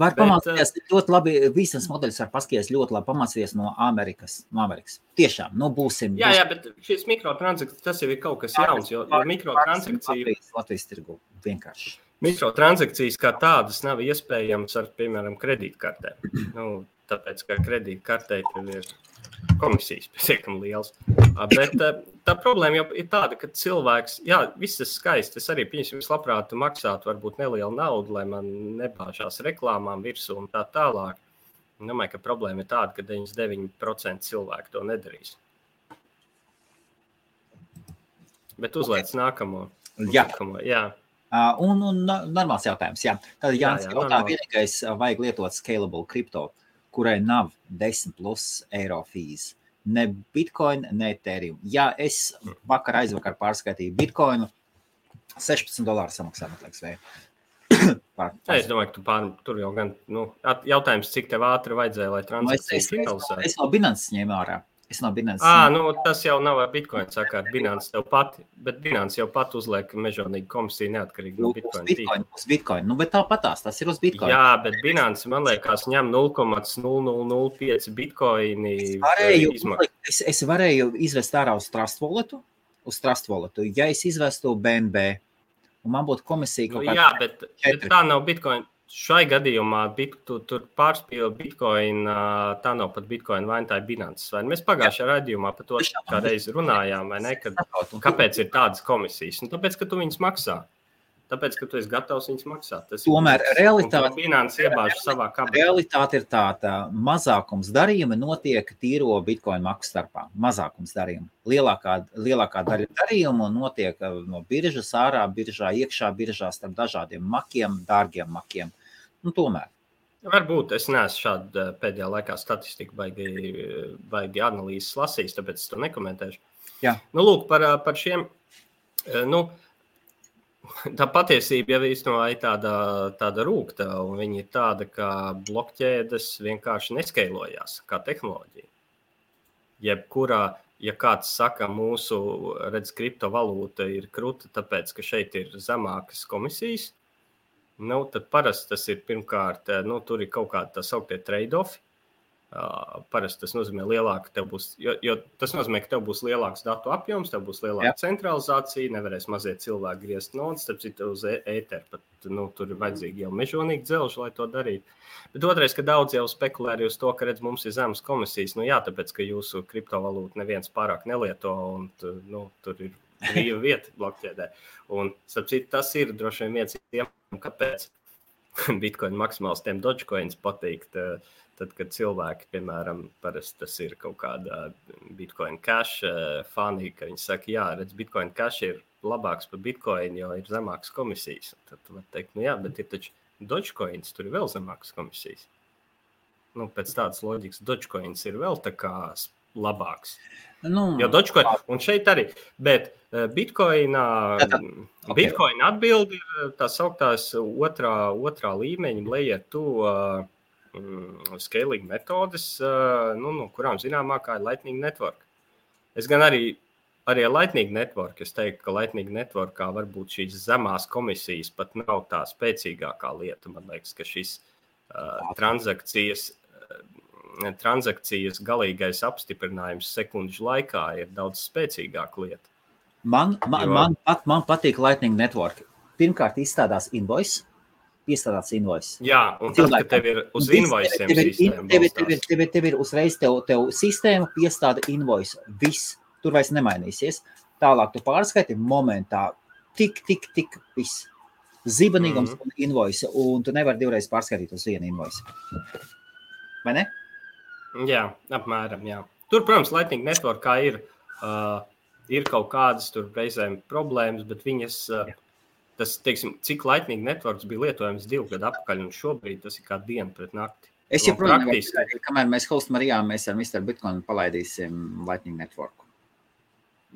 Var pamācīties ļoti labi. Biznesa modelis var paskatīties ļoti labi. Pamācīties no Amerikas. No Amerikas. Tiešām, nu būsim. Jā, jā, bet šis mikrotransakcijas, tas jau ir kaut kas jauns, jo, jo mikrotransakcija Latvijas, Latvijas tirgu vienkārši. Mikrotransakcijas kā tādas nav iespējamas ar, piemēram, kredītkartēm. Nu, tāpēc, ka kredītkartē ir komisijas pietiekami liels. Bet eh, tā problēma jau ir tāda, ka cilvēks, jā, viss ir skaisti. Es arī, pieņemsim, labprāt maksātu varbūt nelielu naudu, lai man nebāžās reklāmām virsū un tā tālāk. Domāju, ka problēma ir tāda, ka 99% cilvēku to nedarīs. Bet uzliec nākamo. Jā. nākamo. jā. Uh, un, un no- normāls jautājums. Jā. Tad Jā, Jānis jā, jautā, normāls. vienīgais vajag lietot scalable kripto, kurai nav 10 plus eiro fees. Ne bitcoin, ne ethereum. Jā, es vakar aizvakar pārskaitīju bitcoinu. 16 dolāru samaksā, man liekas, vai. Par, Ja, es domāju, ka tu pār, tur jau gan nu, at- jautājums, cik tev ātri vajadzēja, lai Nu, es, transakcija es, es, finalizētu. es no Binances ņēmu ārā. Es no Binances. À, nu, tas jau nav ar Bitcoin sakārt. Binance tev pati, bet Binance jau pat uzliek mežonīgu komisiju neatkarīgi no uz Bitcoin. Bitcoin, tīkla. uz Bitcoin. Nu, bet tāpatās tas ir uz Bitcoin. Jā, bet Binance man liekas, ņem 0,0005 bitkoini. Es varēju, izmaksu. uzlikt- es, es varēju izvest ārā uz Trust Walletu, uz Trust Walletu, ja es izvestu BNB. Un man būtu komisija Nu, kaut jā, kāda. bet, bet četri. tā nav Bitcoin. Šai gadījumā bit, tu, tur pārspīlēja Bitcoin. Tā nav pat Bitcoin vai tā ir Binance. Vai? Mēs pagājušajā raidījumā par to Tiešām. kā reizi runājām, vai ne? Kad, kāpēc ir tādas komisijas? Nu, tāpēc, ka tu viņus maksā. Tāpēc, ka tu esi gatavs viņus maksāt. Tas ir Tomēr viss. realitāte- Binance iebāž savā kabatā. Realitāte ir tāda, mazākums darījumi notiek tīro bitkoinu maksu starpā. Mazākums darījumu. Lielākā, lielākā daļa darījumu notiek uh, no biržas ārā, biržā, iekšā, biržā starp dažādiem makiem, dārgiem makiem. Nu, tomēr. Varbūt es neesmu šādu eh, pēdējā laikā statistiku baigi, baigi analīzes lasījis, tāpēc es to nekomentēšu. Jā. Nu, lūk, par, eh, par šiem. eh, Nu, tā patiesība jau īstenībā ir tāda, tāda rūkta, un viņa ir tāda, ka blokķēdes vienkārši neskailojās kā tehnoloģija. Jebkurā, ja kāds saka, mūsu redz, kriptovalūta ir krūta, tāpēc ka šeit ir zemākas komisijas, Nu, tad parasti tas ir pirmkārt, eh, nu, tur ir kaut kādi tā sauktie trade-offi. Uh, parasti tas nozīmē, lielāka tev būs, jo, jo tas nozīmē, ka tev būs lielāks datu apjoms, tev būs lielāka Jā. centralizācija, nevarēs mazie cilvēki griezt naudas, starp citu, uz e- ēteru. Pat, nu, tur ir vajadzīgi jau mežonīgi dzelži, lai to darītu. Bet otrais, ka daudz jau spekulē arī uz to, ka redz, mums ir zemes komisijas. Nu, jā, tāpēc, ka jūsu kriptovalūtu neviens pārāk nelieto, un nu, tur ir brīva vieta blokķēdē. Un, starp citu, tas ir droši vien viens no iemesliem, kāpēc Bitcoin maksimālistiem Dogecoins patīk. Tad, kad cilvēki, piemēram, tas ir kaut kāda Bitcoin cash eh, fani, ka viņi saka, jā, redz, Bitcoin cash ir labāks par Bitcoin, jo ir zemākas komisijas. Tad tu vari teikt, nu jā, bet ir taču Dogecoins, tur ir vēl zemākas komisijas. Nu, pēc tādas loģikas, Dogecoins ir vēl tā kā labāks. Nu, Jo Dogecoin, un šeit arī, bet eh, Bitcoinā, Tātad, ok. Bitcoin atbildi ir tā sauktās otrā, otrā līmeņa layer 2 uh, scaling metodes, uh, nu, no kurām zināmākā ir Lightning Network. Es gan arī, arī ar Lightning Network, es teiktu, ka Lightning Networkā varbūt šīs zemās komisijas pat nav tā spēcīgākā lieta. Man liekas, ka šīs uh, transakcijas transakcijas galīgais apstiprinājums sekundžu laikā ir daudz spēcīgāka lieta. Man, man, Jo- man, pat, man patīk Lightning Network. Pirmkārt, izstrādās invoice. Iestādāts invoice. Jā, un tas, ka tev ir uz Viss, invoiciem tev tev tev tev ir- Tev ir uzreiz tev, tev sistēma piestāda invoice. Viss. Tur vairs nemainīsies. Tālāk tu pārskaiti momentā. Tik, tik, tik. Viss. Zibenīgums Mhm. un invoice. Un tu nevari divreiz pārskaitīt uz vienu invoice. Vai ne? Jā, apmēram. Jā. Tur, protams, Lightning Networkā ir, uh, ir kaut kādas reizēm problēmas, bet viņas, uh, tas, teiksim, cik Lightning Networks bija lietojams divu gadu atpakaļ, un šobrīd tas ir kā diena pret nakti. Es Nu, joprojām domāju, kamēr mēs Host Marijā, mēs ar Mr. Bitcoin palaidīsim Lightning Network.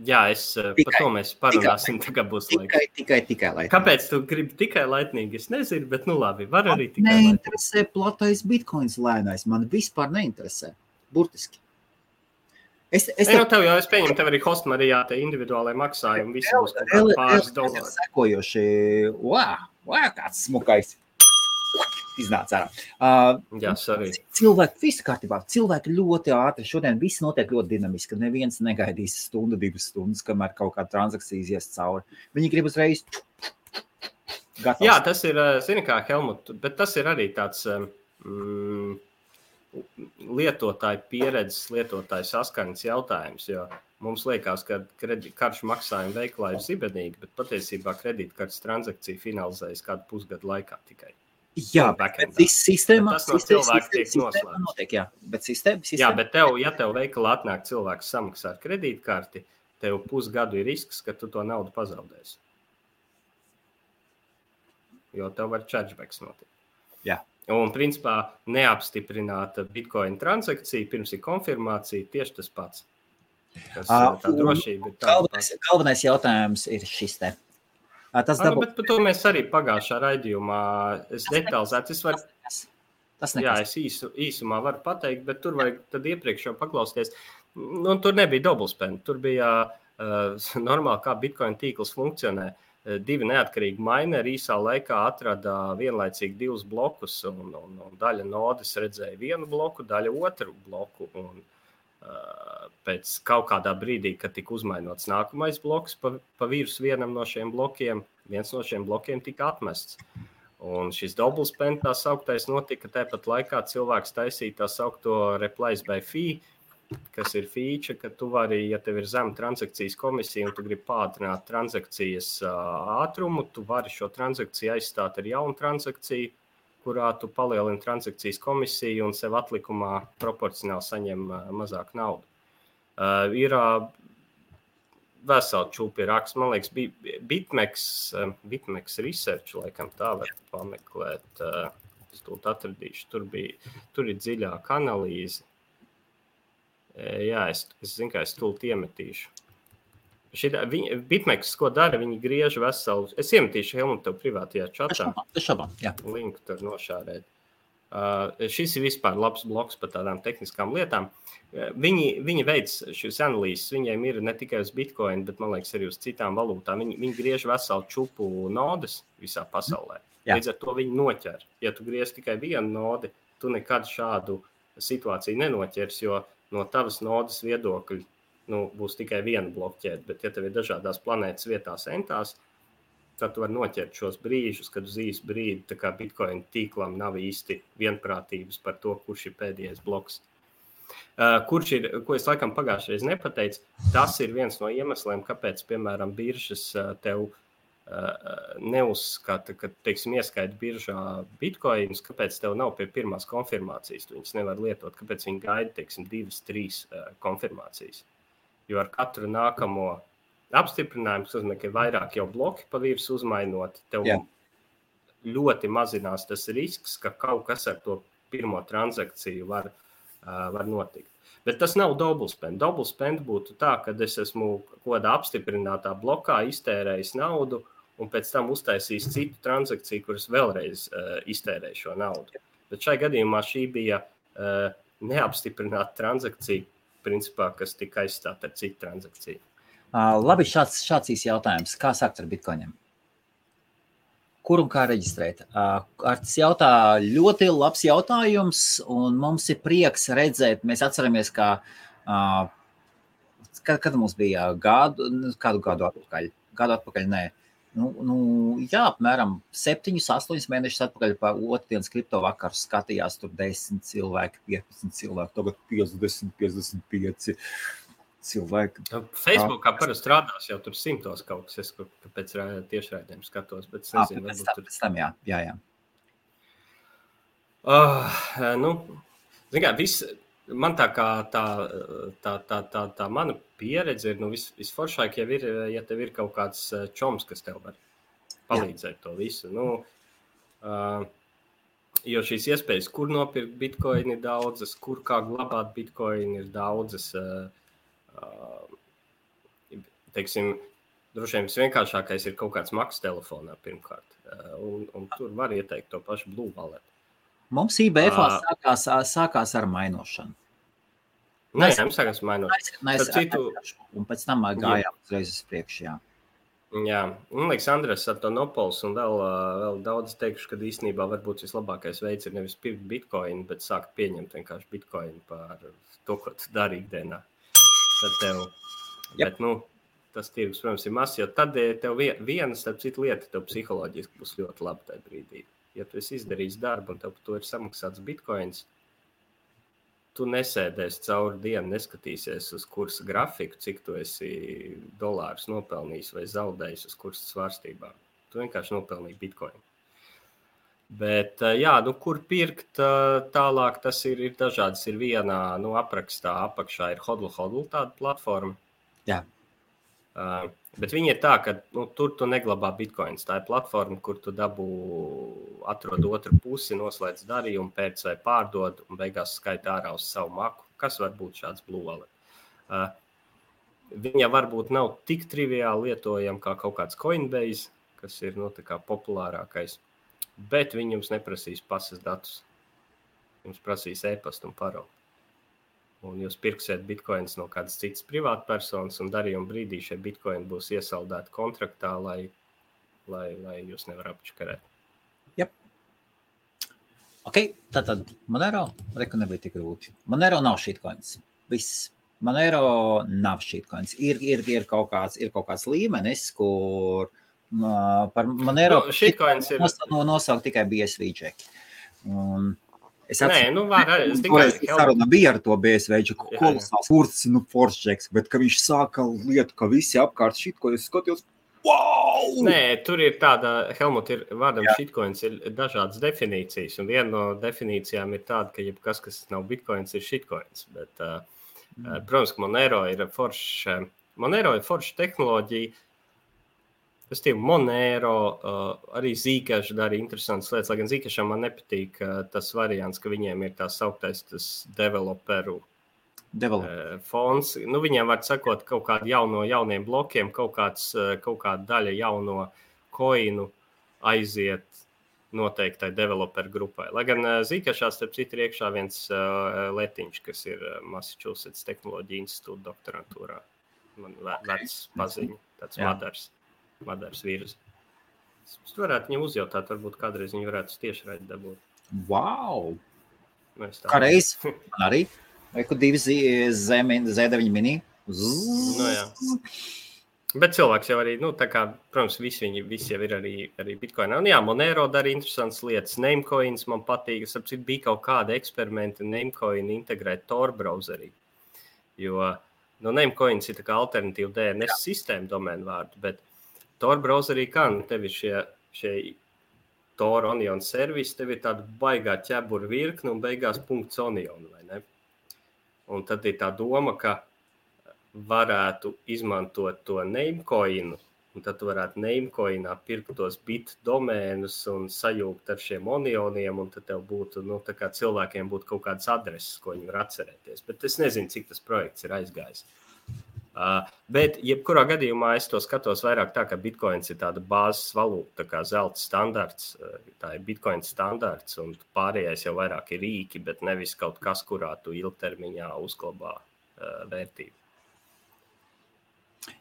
Jā, es uh, Tikai- par to mēs parunāsim, tagad būs laiks. Tikai, tikai, tikai Lightning. Kāpēc tu gribi tikai Lightning? Es nezinu, bet nu labi, var arī tikai neinteresē platais bitkoins lēnais. Man vispār neinteresē. Burtiski. Es, es Es jau tev jau es pieņemu, tev arī hostmarijā te individuālai maksājumi, visi būs pāris dolāri. Sekojoši, wow, wow, kāds smukais. Iznāca ārā. Uh, Jā, arī. cilvēki, viss kārtībā. Cilvēki ļoti ātri. Šodien viss notiek ļoti dinamiski. Neviens negaidīs stundu, divas stundas, kamēr kaut kāda transakcija ies cauri. Viņi grib uzreiz. Gatavs. Jā, tas ir, eh, zini, kā Helmut, bet tas ir arī tāds mm, lietotāju pieredzes, lietotāju saskaņas jautājums. Jo mums liekas, ka karšu maksājuma veiklā ir zibenīgi, bet patiesībā kredītkartes transakcija finalizējas kādu pusgadu laikā tikai. Jā, backendā. bet sis- sistēmā Bet tas no cilvēka tiek noslēgts. Notiek, jā, bet sistēma, sistēma. Jā, bet tev, ja tev veikalā atnāk cilvēks samaksā ar kredītkarti, tev pusgadu ir risks, ka tu to naudu pazaudēsi. Jo tev var chargebacks notikt. Jā. Un, principā, neapstiprināta bitkoina transakcija pirms ir konfirmācija tieši tas pats. Tas, tā drošība ir tāda Galvenais, galvenais jautājums ir šis te. Tas dabū... bet par to mēs arī pagājušā raidījumā detalizēti. Es varu... Tas nekas. Jā, es īsu, īsumā varu pateikt, bet tur vajag iepriekš jau paklausīties. Nu, tur nebija dubultspēļu. Tur bija uh, normāli, kā Bitcoin tīkls funkcionē. Uh, divi neatkarīgi mineri īsā laikā atrada vienlaicīgi divus blokus, un, un, un daļa nodes redzēja vienu bloku, daļa otru bloku. Un, uh, pēc kaut kādā brīdī, kad tika uzmainots nākamais bloks pa, pa virsmu vienam no šiem blokiem, viens no šiem blokiem tika atmests. Un šis dubultspēns, tā sauktais, notika tāpat laikā cilvēks taisīja tā saukto replace by fee, kas ir feature, ka tu vari, ja tev ir zema transakcijas komisija un tu gribi pātrināt transakcijas ātrumu, tu vari šo transakciju aizstāt ar jaunu transakciju, kurā tu palielini transakcijas komisiju un sev atlikumā proporcionāli saņem mazāk naudu. Uh, ir uh, veselu čūpi raksts. Man liekas, Bitmeks, eh, Bitmeks Research, laikam tā var pameklēt. Eh, es to atradīšu. Tur, bija, tur ir dziļāka analīze. Jā, es, es zinu, ka es tūlīt iemetīšu. Šitā, viņi, Bitmeks, ko dara, viņi griež veselu. Es iemetīšu Helmutu privātajā čatā. Tas šabam, jā. Linku tur nošārēt. Uh, šis ir vispār labs bloks par tādām tehniskām lietām. Uh, viņi, viņi veic šīs analīzes, viņiem ir ne tikai uz bitkoinu, bet liekas, arī uz citām valūtām. Viņi, viņi griež veselu čupu nodes visā pasaulē. Jā. Līdz ar to viņi noķer. Ja tu griez tikai vienu nodi, tu nekad šādu situāciju nenoķers, jo no tavas nodes viedokļa nu, būs tikai viena blokķēde. Bet, ja tev ir dažādās planētas vietās, entās, tad tu vari noķert šos brīžus, kad uz īsu brīdi Bitcoin tīklam nav īsti vienprātības par to, kurš ir pēdējais bloks. Uh, kurš ir, ko es laikam pagājušajā reizē nepateicu, tas ir viens no iemesliem, kāpēc, piemēram, biržas uh, tev uh, neuzskata, ka, teiksim, ieskaita biržā bitkoinus, kāpēc tev nav pie pirmās konfirmācijas, tu viņus nevar lietot, kāpēc viņi gaida, teiksim, divas, trīs konfirmācijas. Jo ar katru nākamo apstiprinājums nozīmē, ka ir vairāk jau bloki pa virsmu uzmainot. Tev Jā. ļoti mazinās tas risks, ka kaut kas ar to pirmo transakciju var, uh, var notikt. Bet tas nav dubultspēns. Dubultspēns būtu tā, ka es esmu kaut kādā apstiprinātā blokā iztērējis naudu, un pēc tam uztaisījis citu transakciju, kuras vēlreiz uh, iztērēju šo naudu. Bet šai gadījumā šī bija uh, neapstiprināta transakcija, principā, kas tika aizstāta ar citu transakciju. Uh, labi, šāds, šāds īsts jautājums. Kā sākt ar bitkoņiem? Kur un kā reģistrēt? Uh, Artis jautā ļoti labs jautājums, un mums ir prieks redzēt, mēs atceramies, ka uh, kad, kad mums bija gadu, kādu gadu atpakaļ, gadu atpakaļ, nē, nu, nu, jā, apmēram 7, 8 mēnešus atpakaļ pa otrdienas kripto vakaru skatījās tur 10 cilvēki, 15 cilvēki, tagad 50, 55 cilvēki. Facebookā parasti strādās jau tur simtos kaut kas, es pēc tiešraidēm skatos, bet es nezinu, pēc tam, tur... tam, jā, jā, jā. Uh, nu, kā, vis, man tā kā tā, tā, tā, tā, tā mana pieredze ir, nu, vis, visforšāk jau ir, ja tev ir kaut kāds čoms, kas tev var palīdzēt jā. to visu. Nu, uh, jo šīs iespējas, kur nopirkt bitkoinu, ir daudzas, kur kā glabāt bitkoinu, ir daudzas. Uh, teiksim, droši vien visvienkāršākais ir kaut kāds maksas telefonā pirmkārt. Un, un tur var ieteikt to pašu Blue Wallet. Mums IBF uh, sākās, sākās ar mainošanu. Nē, mēs sākām mainīt. Mēs citu... un pēc tam gājām uzreiz uz priekšu. Jā. Jā, un liekas, Andrēs Artonopols un vēl, vēl daudz teikšu, ka īstenībā varbūt vislabākais veids ir nevis pirkt bitkoinu, bet sākt pieņemt vienkārši bitkoinu par to, ko tu dari ikdienā tad tev. Yep. Bet, nu, tas tirgus, protams, ir mazs, jo tad eh, tev viena, starp citu, lieta, tev psiholoģiski būs ļoti labi tajā brīdī. Ja tu esi izdarījis darbu un tev par to ir samaksāts bitkoins, tu nesēdēsi cauri dienu, neskatīsies uz kursa grafiku, cik tu esi dolārus nopelnījis vai zaudējis uz kursa svārstībām. Tu vienkārši nopelnīji bitkoinu. Bet, eh, jā, nu, kur pirkt eh, tālāk, tas ir, ir dažādas. Ir vienā nu, aprakstā, apakšā ir Hodl Hodl tāda platforma. Jā. Uh, bet viņi ir tā, ka nu, tur tu neglabā bitkoins. Tā ir platforma, kur tu dabū, atrod otru pusi, noslēdz darījumu, pēc vai pārdod un beigās skaitā ārā uz savu maku. Kas var būt šāds blue wallet? Uh, viņa varbūt nav tik triviāli lietojama kā kaut kāds Coinbase kas ir nu, populārākais. Bet viņi jums neprasīs pasas datus. Jums prasīs e-pastu un paroli. Un jūs pirksiet bitkoinus no kādas citas privātpersonas, un darījuma brīdī šie bitkoini būs iesaldēti kontraktā, lai, lai, lai jūs nevarat apčakarēt. Yep. Ok, tātad Monero, reku nebija tik grūti. Monero nav shitcoins. Viss. Monero nav shitcoins. Ir, ir, ir, kaut kāds, ir kaut kāds līmenis, kur uh, par Monero nu, shitcoins ir. Nosaukt tikai BSV čeki. Un, Es atceros, nu, tikai saruna bija ar to BSV, ka kolosāls kurts, nu, foršģeks, bet ka viņš sāka lietu, ka visi apkārt šit, ko es skatījos, wow! Nē, tur ir tāda, Helmut, ir vārdam shitcoins, ir dažādas definīcijas, un viena no definīcijām ir tāda, ka jebkas, kas nav bitcoins, ir shitcoins, bet, uh, mm. protams, ka Monero ir forša, Monero ir forša tehnoloģija, Es teiktu, Monēro, uh, arī Zīkaša dara interesantas lietas. Lai gan Zīkašam man nepatīk uh, tas variants, ka viņiem ir tā sauktais developeru Develop. uh, fonds. Nu, viņiem var sakot kaut kādu jauno, jauniem blokiem, kaut, kāds, uh, kaut kāda daļa jauno koinu aiziet noteiktai developeru grupai. Lai gan uh, Zīkašā, starp citu, ir iekšā viens uh, letiņš, kas ir Massachusetts Tehnoloģija institūta doktorantūrā. Man vecs paziņa, tāds madars. Madars vīrusu. Es varētu viņam uzjautāt, varbūt kādreiz viņi varētu tieši raidīt dabūt. Wow! Kā reiz arī. Vai kur divi zemi, Z9 mini? Nu, jā. Bet cilvēks jau arī, nu, tā kā, protams, visi viņi visi jau ir arī, arī Bitcoinā. Un jā, Monero dara interesantas lietas. Namecoins man patīk. Es saprotu, bija kaut kāda eksperimenta Namecoin integrēt Tor browserī. Jo, nu, Namecoins ir tā kā alternatīva DNS jā. sistēma domēnu vārdu, bet Tor browserī nu, tev ir šie, šie Tor onion servisi, tev ir tāda baigā ķēbura virkne un beigās punkts onion, vai ne? Un tad ir tā doma, ka varētu izmantot to namecoinu, un tad tu varētu namecoinā pirkt tos bit domēnus un sajūgt ar šiem onioniem, un tad tev būtu, nu, tā kā cilvēkiem būtu kaut kādas adreses, ko viņi var atcerēties. Bet es nezinu, cik tas projekts ir aizgājis. Uh, bet, jebkurā gadījumā, es to skatos vairāk tā, ka bitkoins ir tāda bāzes valūta, tā kā zelta standarts. Uh, tā ir bitkoina standarts, un pārējais jau vairāk ir rīki, bet nevis kaut kas, kurā tu ilgtermiņā uzglabā uh, vērtību.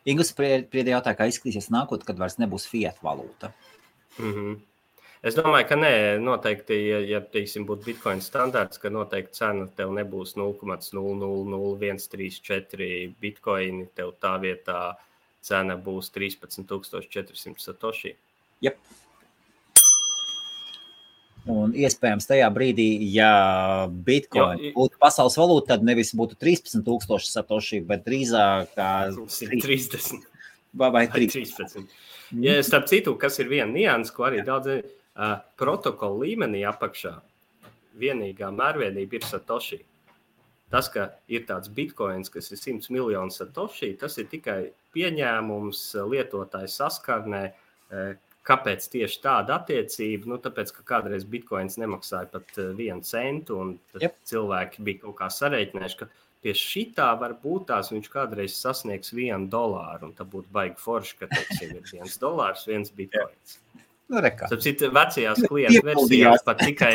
Ingus priedē jautā, kā izskatīsies nākotnē, kad vairs nebūs fiat valūta. Mm -hmm. Es domāju, ka nē, noteikti, ja, ja teiksim, būtu bitkoina standarts, ka noteikti cena tev nebūs 0,00134 bitkoini, tev tā vietā cena būs 13,400 satoshi. Yep. Un iespējams, tajā brīdī, ja bitkoina būtu pasaules valūta, tad nevis būtu 13,000 satoshi, bet drīzāk 30. Vai, vai 13. Ja, starp citu, kas ir viena nianses, ko arī daudz uh, protokola līmenī apakšā vienīgā mērvienība ir Satoshi. Tas, ka ir tāds bitkoins, kas ir 100 miljonu Satoshi, tas ir tikai pieņēmums lietotāju saskarnē. Kāpēc tieši tāda attiecība? Nu, tāpēc, ka kādreiz bitkoins nemaksāja pat vienu centu, un yep. cilvēki bija kaut kā sareiķinājuši, ka pie šitā var būt tās viņš kādreiz sasniegs vienu dolāru, un tā būtu baigi forši, ka teiksim, ir viens dolārs, viens bitkoins. Nu, Citu, vecajās klientu versijās pat tikai,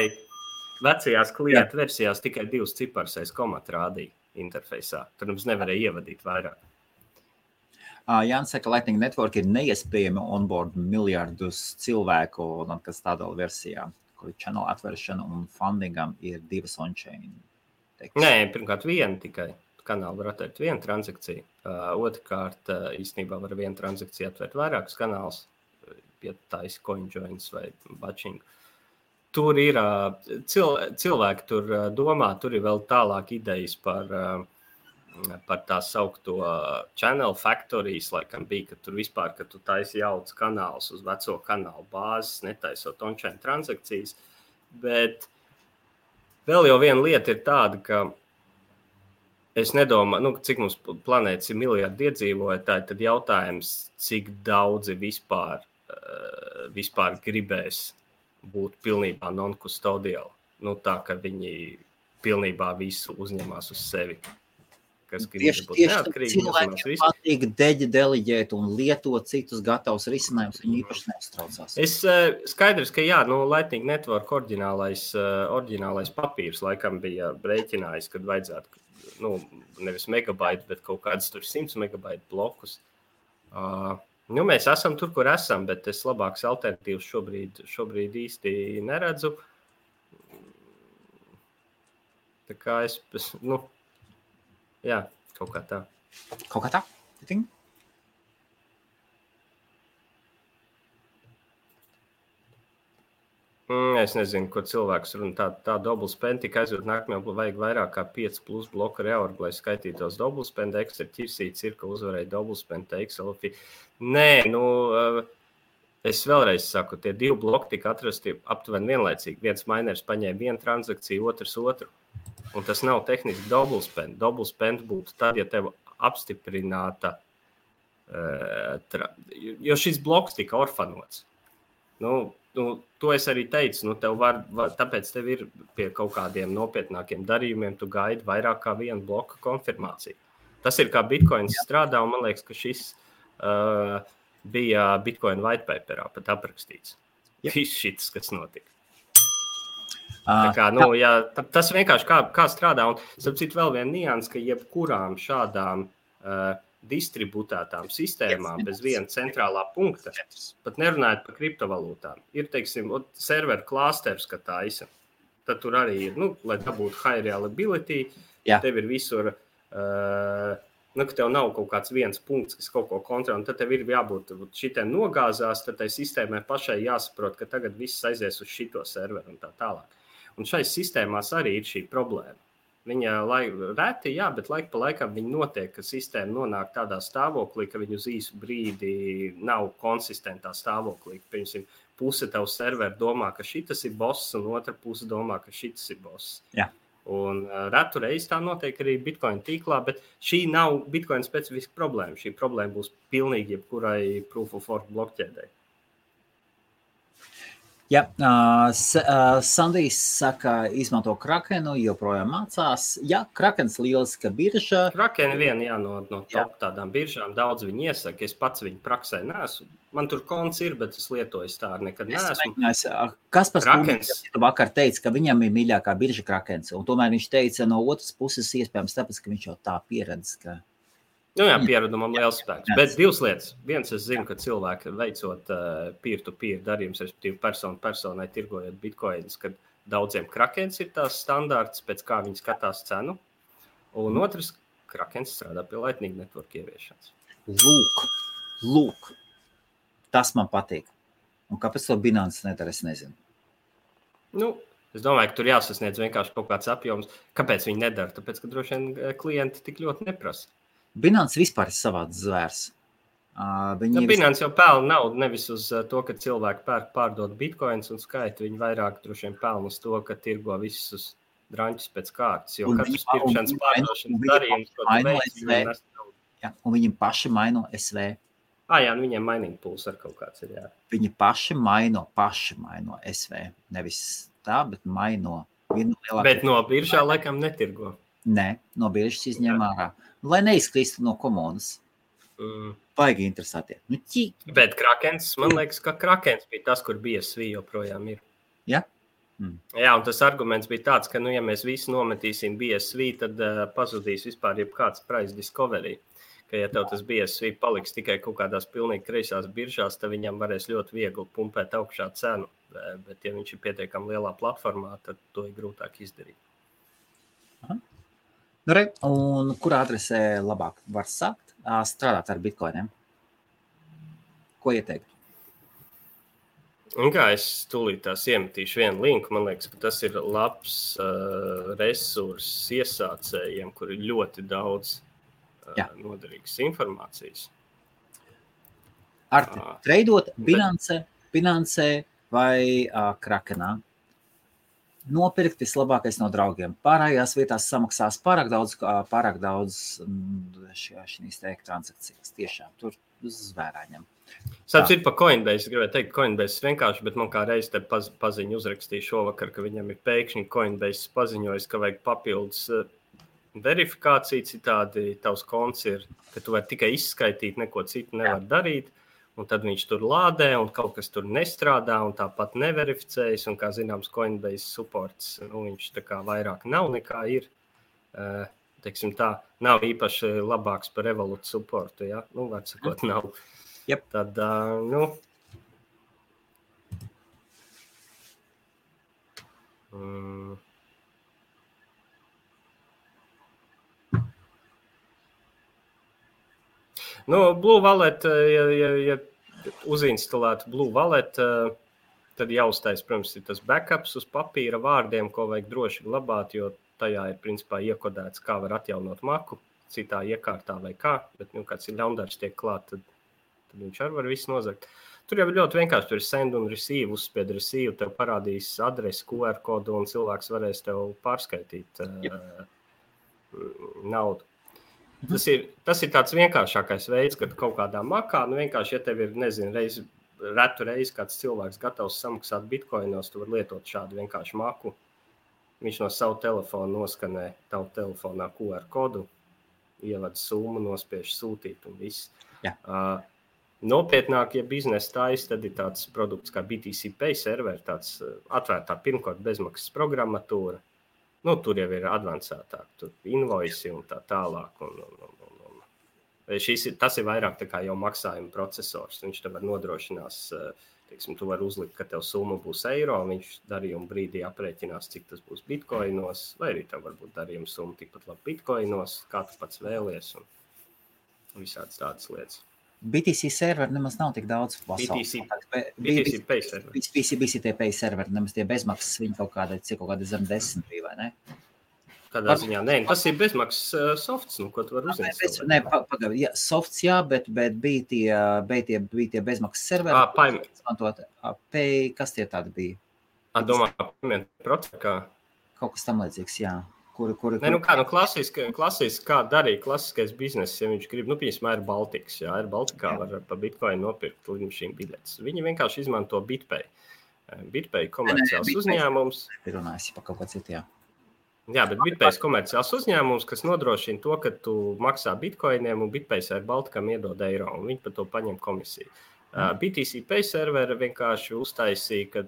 vecajās klientu versijās tikai divas ciparas aiz komata rādīja interfejsā. Tur mums nevarēja ievadīt vairāk. Jānis saka, ka Lightning Network ir neiespējami onboard miljardus cilvēku, un kas tādā versijā, kur channel atvēršana un fundingam ir divas on-chain. Nē, pirmkārt, viena tikai kanāla var atvērt vienu transakciju. Uh, Otrakārt, uh, īstenībā var vienu transakciju atvērt vairākus kanālus ja taisa coinjoins vai batching. Tur ir cil, cilvēki, tur domā, tur ir vēl tālāk idejas par, par tā saukto channel factories, laikam bija, ka tur vispār, ka tu taisi jauts kanāls uz veco kanālu bāzes, netaisot on-chain transakcijas. Bet vēl jau viena lieta ir tāda, ka es nedomāju, nu, cik mums planētas ir miljardi iedzīvotāji, tad jautājums, cik daudzi vispār vispār gribēs būt pilnībā non-custodiāli. Nu, tā kā viņi pilnībā visu uzņemās uz sevi. kas tieši, tieši. Cilvēkiem patīk deģi deliģēt un lietot citus gatavus risinājumus. Viņi īpaši neuztraucās. Es skaidrs, ka jā, nu, Lightning Network oriģinālais, oriģinālais papīrs laikam bija rēķinājis, kad vajadzētu, nu, nevis megabaitu, bet kaut kādus tur 100 megabaitu blokus. Uh, Nu, mēs esam tur, kur esam, bet es labākas alternatīvas šobrīd, šobrīd īsti neredzu. Tā kā es, nu, jā, kaut kā tā. Kaut kā tā? Think? Mm, es nezinu, ko cilvēks runā. Tā, tā dubultspēja tikai aizjūt nākamajā, vajag vairāk kā 5 plus bloku reāli, lai skaitītos dubultspēja. Ekstra ķirsīts ir, ka uzvarēja dubultspēja, Excel. Nē, nu, eh, es vēlreiz saku, tie divi bloki tika atrasti aptuveni vienlaicīgi. Viens miners paņēma vienu transakciju, otrs otru. Un tas nav tehniski dubultspēja. Dubultspēja būtu tad, ja tev apstiprināta, uh, jo šis bloks tika orfanots. Nu, nu, to es arī teicu. Nu, tev var, var, tāpēc tev ir pie kaut kādiem nopietnākiem darījumiem, tu gaidi vairāk kā vienu bloku konfirmāciju. Tas ir kā Bitcoins strādā, un man liekas, ka šis uh, bija Bitcoin white paperā pat aprakstīts. Viss šis, kas notika. Tā kā, nu, jā, tas vienkārši kā, kā strādā. Un, starp citu, vēl viena nianses, ka jebkurām šādām uh, distribūtētām sistēmām bez viena centrālā punkta, pat nerunājot par kriptovalūtām. Ir, teiksim, serveru klāsters, ka tā ir. Tad tur arī ir, nu, lai dabūtu high reliability, Jā. tev ir visur. Uh, nu, ka tev nav kaut kāds viens punkts, kas kaut ko kontrolē, tad tev ir jābūt šitiem nogāzās, tad tai sistēmai pašai jāsaprot, ka tagad viss aizies uz šito serveru un tā tālāk. Un šai sistēmās arī ir šī problēma. Viņa laik, reti, jā, bet laika pa laikam viņa notiek, ka sistēma nonāk tādā stāvoklī, ka viņa uz īsu brīdi nav konsistentā stāvoklī. Piemēram, puse tev servera domā, ka šis ir boss, un otra puse domā, ka šis ir boss. Jā. Un uh, retu reizi tā notiek arī Bitcoin tīklā, bet šī nav Bitcoin specifiska problēma. Šī problēma būs pilnīgi jebkurai proof of work blokķēdēji. Ja, uh, uh, Sandijs saka, izmanto krakenu, joprojām mācās. Jā, krakens lieliska birža. Krakena viena jā, no, no top tādām biržām. Daudz viņi iesaka, es pats viņu praksē neesmu. Man tur konts ir, bet es lietoju tā nekad neesmu. Es, kas par Krakens? Vakar teica, ka viņam ir mīļākā birža krakens. Un tomēr viņš teica no otras puses iespējams tāpēc, ka viņš jau tā pieredz, ka Nu, jā, pieredumam liels spēks. Bet divas lietas. Viens, es zinu, ka cilvēki veicot uh, peer-to-peer darījumus, respektīvi personu personai tirgojot bitkoinus, kad daudziem krakens ir tās standārts, pēc kā viņi skatās cenu. Un mm. otrs, krakens strādā pie Lightning Network ieviešanas. Lūk, lūk, tas man patīk. Un kāpēc to Binance nedara, es nezinu. Nu, Es domāju, ka tur jāsasniedz vienkārši kaut kāds apjoms. Kāpēc viņi nedara? Tāpēc, ka droši vien eh, klienti tik ļoti neprasa. Binance vispār ir savāds zvērs. Uh, viņi nu, Binance jau pelna naudu nevis uz to, ka cilvēki pērk, pārdod bitkoinus un skaita. Viņi vairāk droši vien pelna uz to, ka tirgo visus drāņus pēc kārtas. Jo un katrs pirkšanas pārdošanas darījums, ko tu veic, ja, un viņi paši maino SV. Ah, jā, nu viņiem mainīgi pūls ar kaut kāds ir. Jā. Viņi paši maino, paši maino SV. Nevis tā, bet maino. Bet no biržā laikam netirgo. Nē, no biržas izņem ārā. Lai neizkristu no komandas. Mm. Baigi interesanti. Nu, ķi... Bet Krakens, man liekas, ka Krakens bija tas, kur bija svī joprojām ir. Ja? Mm. Jā, un tas arguments bija tāds, ka, nu, ja mēs visi nometīsim BSV, tad uh, pazudīs vispār jebkāds price discovery. Ka, ja tev tas BSV paliks tikai kaut kādās pilnīgi kreisās biržās, tad viņam varēs ļoti viegli pumpēt augšā cenu. Bet, ja viņš ir pietiekami lielā platformā, tad to ir grūtāk izdarīt. Aha. Nu, re, un kurā adresē labāk var sākt strādāt ar bitkoiniem? Ko ieteikt? Un kā es tūlīt tās iemetīšu vienu linku, man liekas, ka tas ir labs uh, resurss iesācējiem, kur ir ļoti daudz uh, Jā. noderīgas informācijas. Ar uh, treidot Binance, Binance vai uh, Krakenā? Nopirkt vislabākais no draugiem. Pārējās vietās samaksās pārāk daudz, pārāk daudz mm, šīs transakcijas. Tiešām tur zvērāņam. Saps ir par Coinbase. Gribēju teikt, Coinbase vienkārši, bet man kā reiz te paz, paziņu uzrakstīju šovakar, ka viņam ir pēkšņi Coinbase paziņojis, ka vajag papildus verifikācija, citādi tavs konts ir, ka tu vari tikai izskaitīt, neko citu nevar Jā. darīt. Un tad viņš tur lādē, un kaut kas tur nestrādā, un tāpat neverificējas. Un, kā zināms, Coinbase supports, nu, viņš vairāk nav nekā ir. Uh, teiksim, tā nav īpaši labāks par revolūciju supportu. Ja? Nu, var sakot, nav. Yep. Tad, uh, nu, mm, Nu, Blue Wallet, eh, ja, ja, ja uzinstalētu Blue Wallet, eh, tad jāuztais, protams, ir tas backups uz papīra vārdiem, ko vajag droši glabāt, jo tajā ir principā iekodēts, kā var atjaunot maku citā iekārtā vai kā. Bet, nu, kāds ir ļaundars tiek klāt, tad, tad viņš arī var visu nozagt. Tur jau ir ļoti vienkārši. Tur ir send un receive, uzspied receive, tev parādīs adresi, QR kodu, un cilvēks varēs tev pārskaitīt uh, naudu. Tas ir, tas ir tāds vienkāršākais veids, kad kaut kādā makā, nu vienkārši, ja tev ir, nezinu, reiz, retu reizi kāds cilvēks gatavs samaksāt bitkoinos, tu vari lietot šādu vienkāršu maku. Viņš no sava telefona noskanē tavu telefonā QR kodu, ievada summu, nospiež sūtīt un viss. Ja. Uh, Nopietnāk, ja biznesa taisa, tad ir tāds produkts kā BTC Pay server, tāds atvērtā pirmkārt bezmaksas programmatūra nu, tur jau ir avansētāk, tur ir invoisi un tā tālāk. Un, un, un, un. Šis, tas ir vairāk jau maksājuma processors. Viņš tev var nodrošinās, eh, teiksim, tu vari uzlikt, ka tev summa būs eiro, viņš darījuma brīdī aprēķinās, cik tas būs bitkoinos, vai arī tev varbūt darījuma summa tikpat labi bitkoinos, kā tu pats vēlies, un visādas tādas lietas. BTC serveri nemaz nav tik daudz. BTC, BTC Pay serveri. BTC, BTC Pay serveri, nemaz tie bezmaksas, viņi kaut kāda, cik kaut kāda zem desmit bija, vai ne? Kādā ziņā? Nē, tas ir bezmaksas uh, softs, nu, ko tu vari uzzināt. Nē, pagaidi, jā, softs, jā, bet, bet bija, tie, bija, tie, bija tie bezmaksas serveri. Ah, paimēt. Izmantot, pay, kas tie tādi bija? Ah, domā, paimēt procekā. Kaut kas tam līdzīgs, jā. Kuri, kuri, kuri... Ne, nu kā, nu, klasiski, klasiski, kā darīja klasiskais bizness, ja viņš grib, nu, piemēram, ir Baltiks, jā, ir Baltikā, jā. var pa Bitcoin nopirkt lidmašīnu biļetes. Viņi vienkārši izmanto BitPay. BitPay komerciāls ne, ne, uzņēmums. Runājas par kaut ko citu, jā. Jā, bet BitPay ir komerciāls uzņēmums, kas nodrošina to, ka tu maksā bitkoiniem, un BitPay ar Baltikam iedod eiro, un viņi par to paņem komisiju. Uh, eh, BTC Pay serveri vienkārši uztaisīja, ka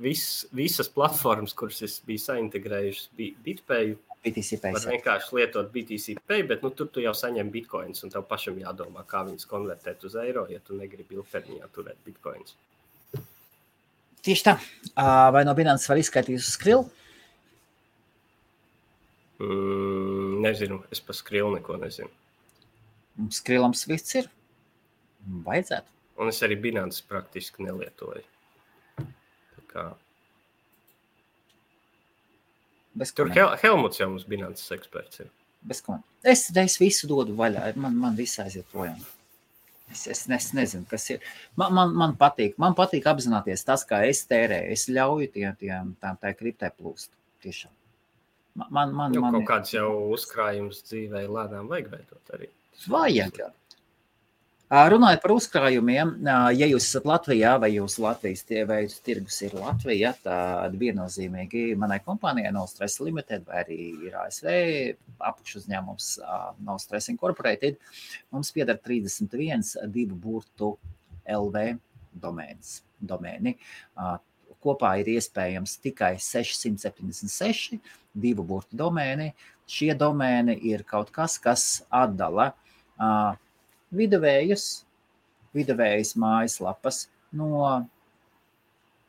vis, visas platformas, kuras es biju saintegrējušas, bija BitPay. Var vienkārši lietot BTC Pay, bet nu, tur tu jau saņem bitkoinus, un tev pašam jādomā, kā viņus konvertēt uz eiro, ja tu negribi ilgtermiņā turēt bitkoinus. Tieši tā. Vai no Binance var izskaidrot uz skrilu? Mm, nezinu, es par skrilu neko nezinu. Skrilam svits ir. Vajadzētu. Un es arī Binance praktiski nelietoju. Kā. Bez Tur Hel Helmuts jau mums nācis eksperts. Ir. Bez ko. Es, es visu dodu vaļā. Man, man viss aiziet projām. Es, es, es nezinu, kas ir. Man, man, man, patīk, man patīk apzināties tas, kā es tērēju. Es ļauju tiem, tiem tā, tā kriptē plūst. Tiešām. Man, man, man, nu, man kaut kāds jau uzkrājums dzīvē lēnām vajag veidot arī. Vajag. Jā. Runājot par uzkrājumiem, ja jūs esat Latvijā vai jūsu Latvijas veidu tirgus ir Latvija, tad viennozīmīgi manai kompānijai No Stress Limited vai arī ir ASV apakšuzņēmums No Stress Incorporated, mums pieder 31 divu burtu LV domēns, domēni. Kopā ir iespējams tikai 676 divu burtu domēni. Šie domēni ir kaut kas, kas atdala viduvējus, viduvējas mājaslapas no,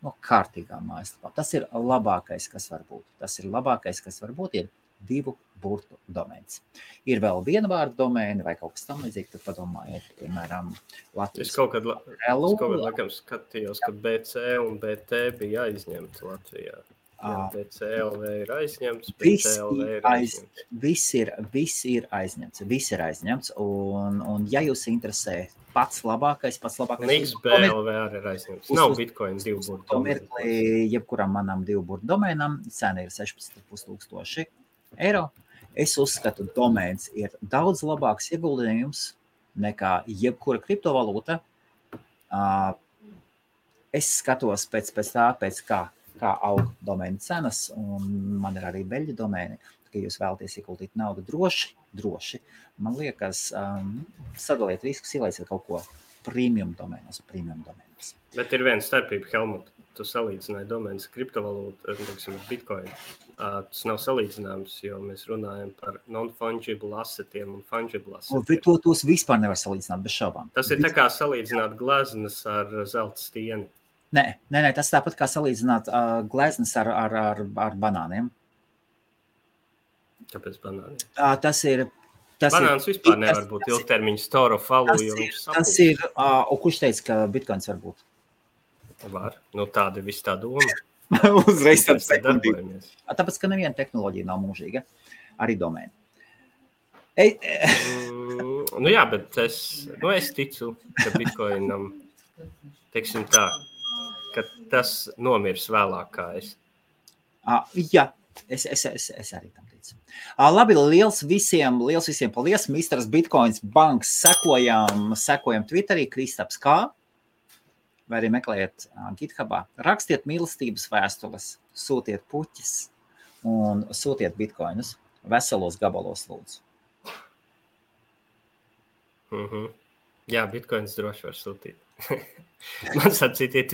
no kārtīgām mājaslapām. Tas ir labākais, kas var būt. Tas ir labākais, kas var būt, ir divu burtu domēns. Ir vēl viena vārda domēna vai kaut kas tamlīdzīgs, tad padomājiet, piemēram, Latvijas. La, es kaut kad laikam skatījos, ka BC un BT bija aizņemti Latvijā. BCLV ir aizņemts. Viss ir, aiz, viss, ir, viss ir aizņemts. Viss ir aizņemts. Un, un ja jūs interesē pats labākais, pats labākais. XBLV arī ir aizņemts. Nav Bitcoin divu burtu. To mirkli, jebkuram manam divu burtu domēnam, cena ir 16,5 tūkstoši eiro. Es uzskatu, domēns ir daudz labāks ieguldījums nekā jebkura kriptovalūta. Es skatos pēc, pēc tā, pēc kā kā aug domēna cenas, un man ir arī beļģu domēni. ka jūs vēlaties ieguldīt naudu droši, droši. Man liekas, um, sadaliet riskus, ielaisiet kaut ko premium domēnos, premium domēnos. Bet ir viena starpība, Helmut. Tu salīdzināji domēnas kriptovalūtu ar bitkoinu. Uh, tas nav salīdzināms, jo mēs runājam par non-fungible assetiem un fungible assetiem. To, tos vispār nevar salīdzināt bez šaubām. Tas ir tā kā salīdzināt gleznas ar zelta stieni. Nē, nē, nē, tas tāpat kā salīdzināt uh, gleznas ar, ar, ar, ar banāniem. Kāpēc banāni? Uh, tas ir. Tas Banāns ir, vispār nevar būt ilgtermiņa store of value. Tas ir, tas ir uh, kurš teica, ka bitkoins var būt? Var. Nu, tāda ir tā doma. Uzreiz tāds darbojamies. Tāpēc, ka neviena tehnoloģija nav mūžīga. Arī domēna. Ei, mm, nu jā, bet es, nu es ticu, ka bitkoinam, teiksim tā, ka tas nomirs vēlāk kā es. Uh, jā, es, es, es, es arī tam ticu. Uh, labi, liels visiem, liels visiem paldies. Misters Bitcoins banks sekojam, sekojam Twitterī, Kristaps kā. Vai arī meklējiet uh, GitHubā. Rakstiet mīlestības vēstules, sūtiet puķis un sūtiet bitkoinus veselos gabalos, lūdzu. Mm -hmm. Jā, bitkoins droši var sūtīt. Man sacīt,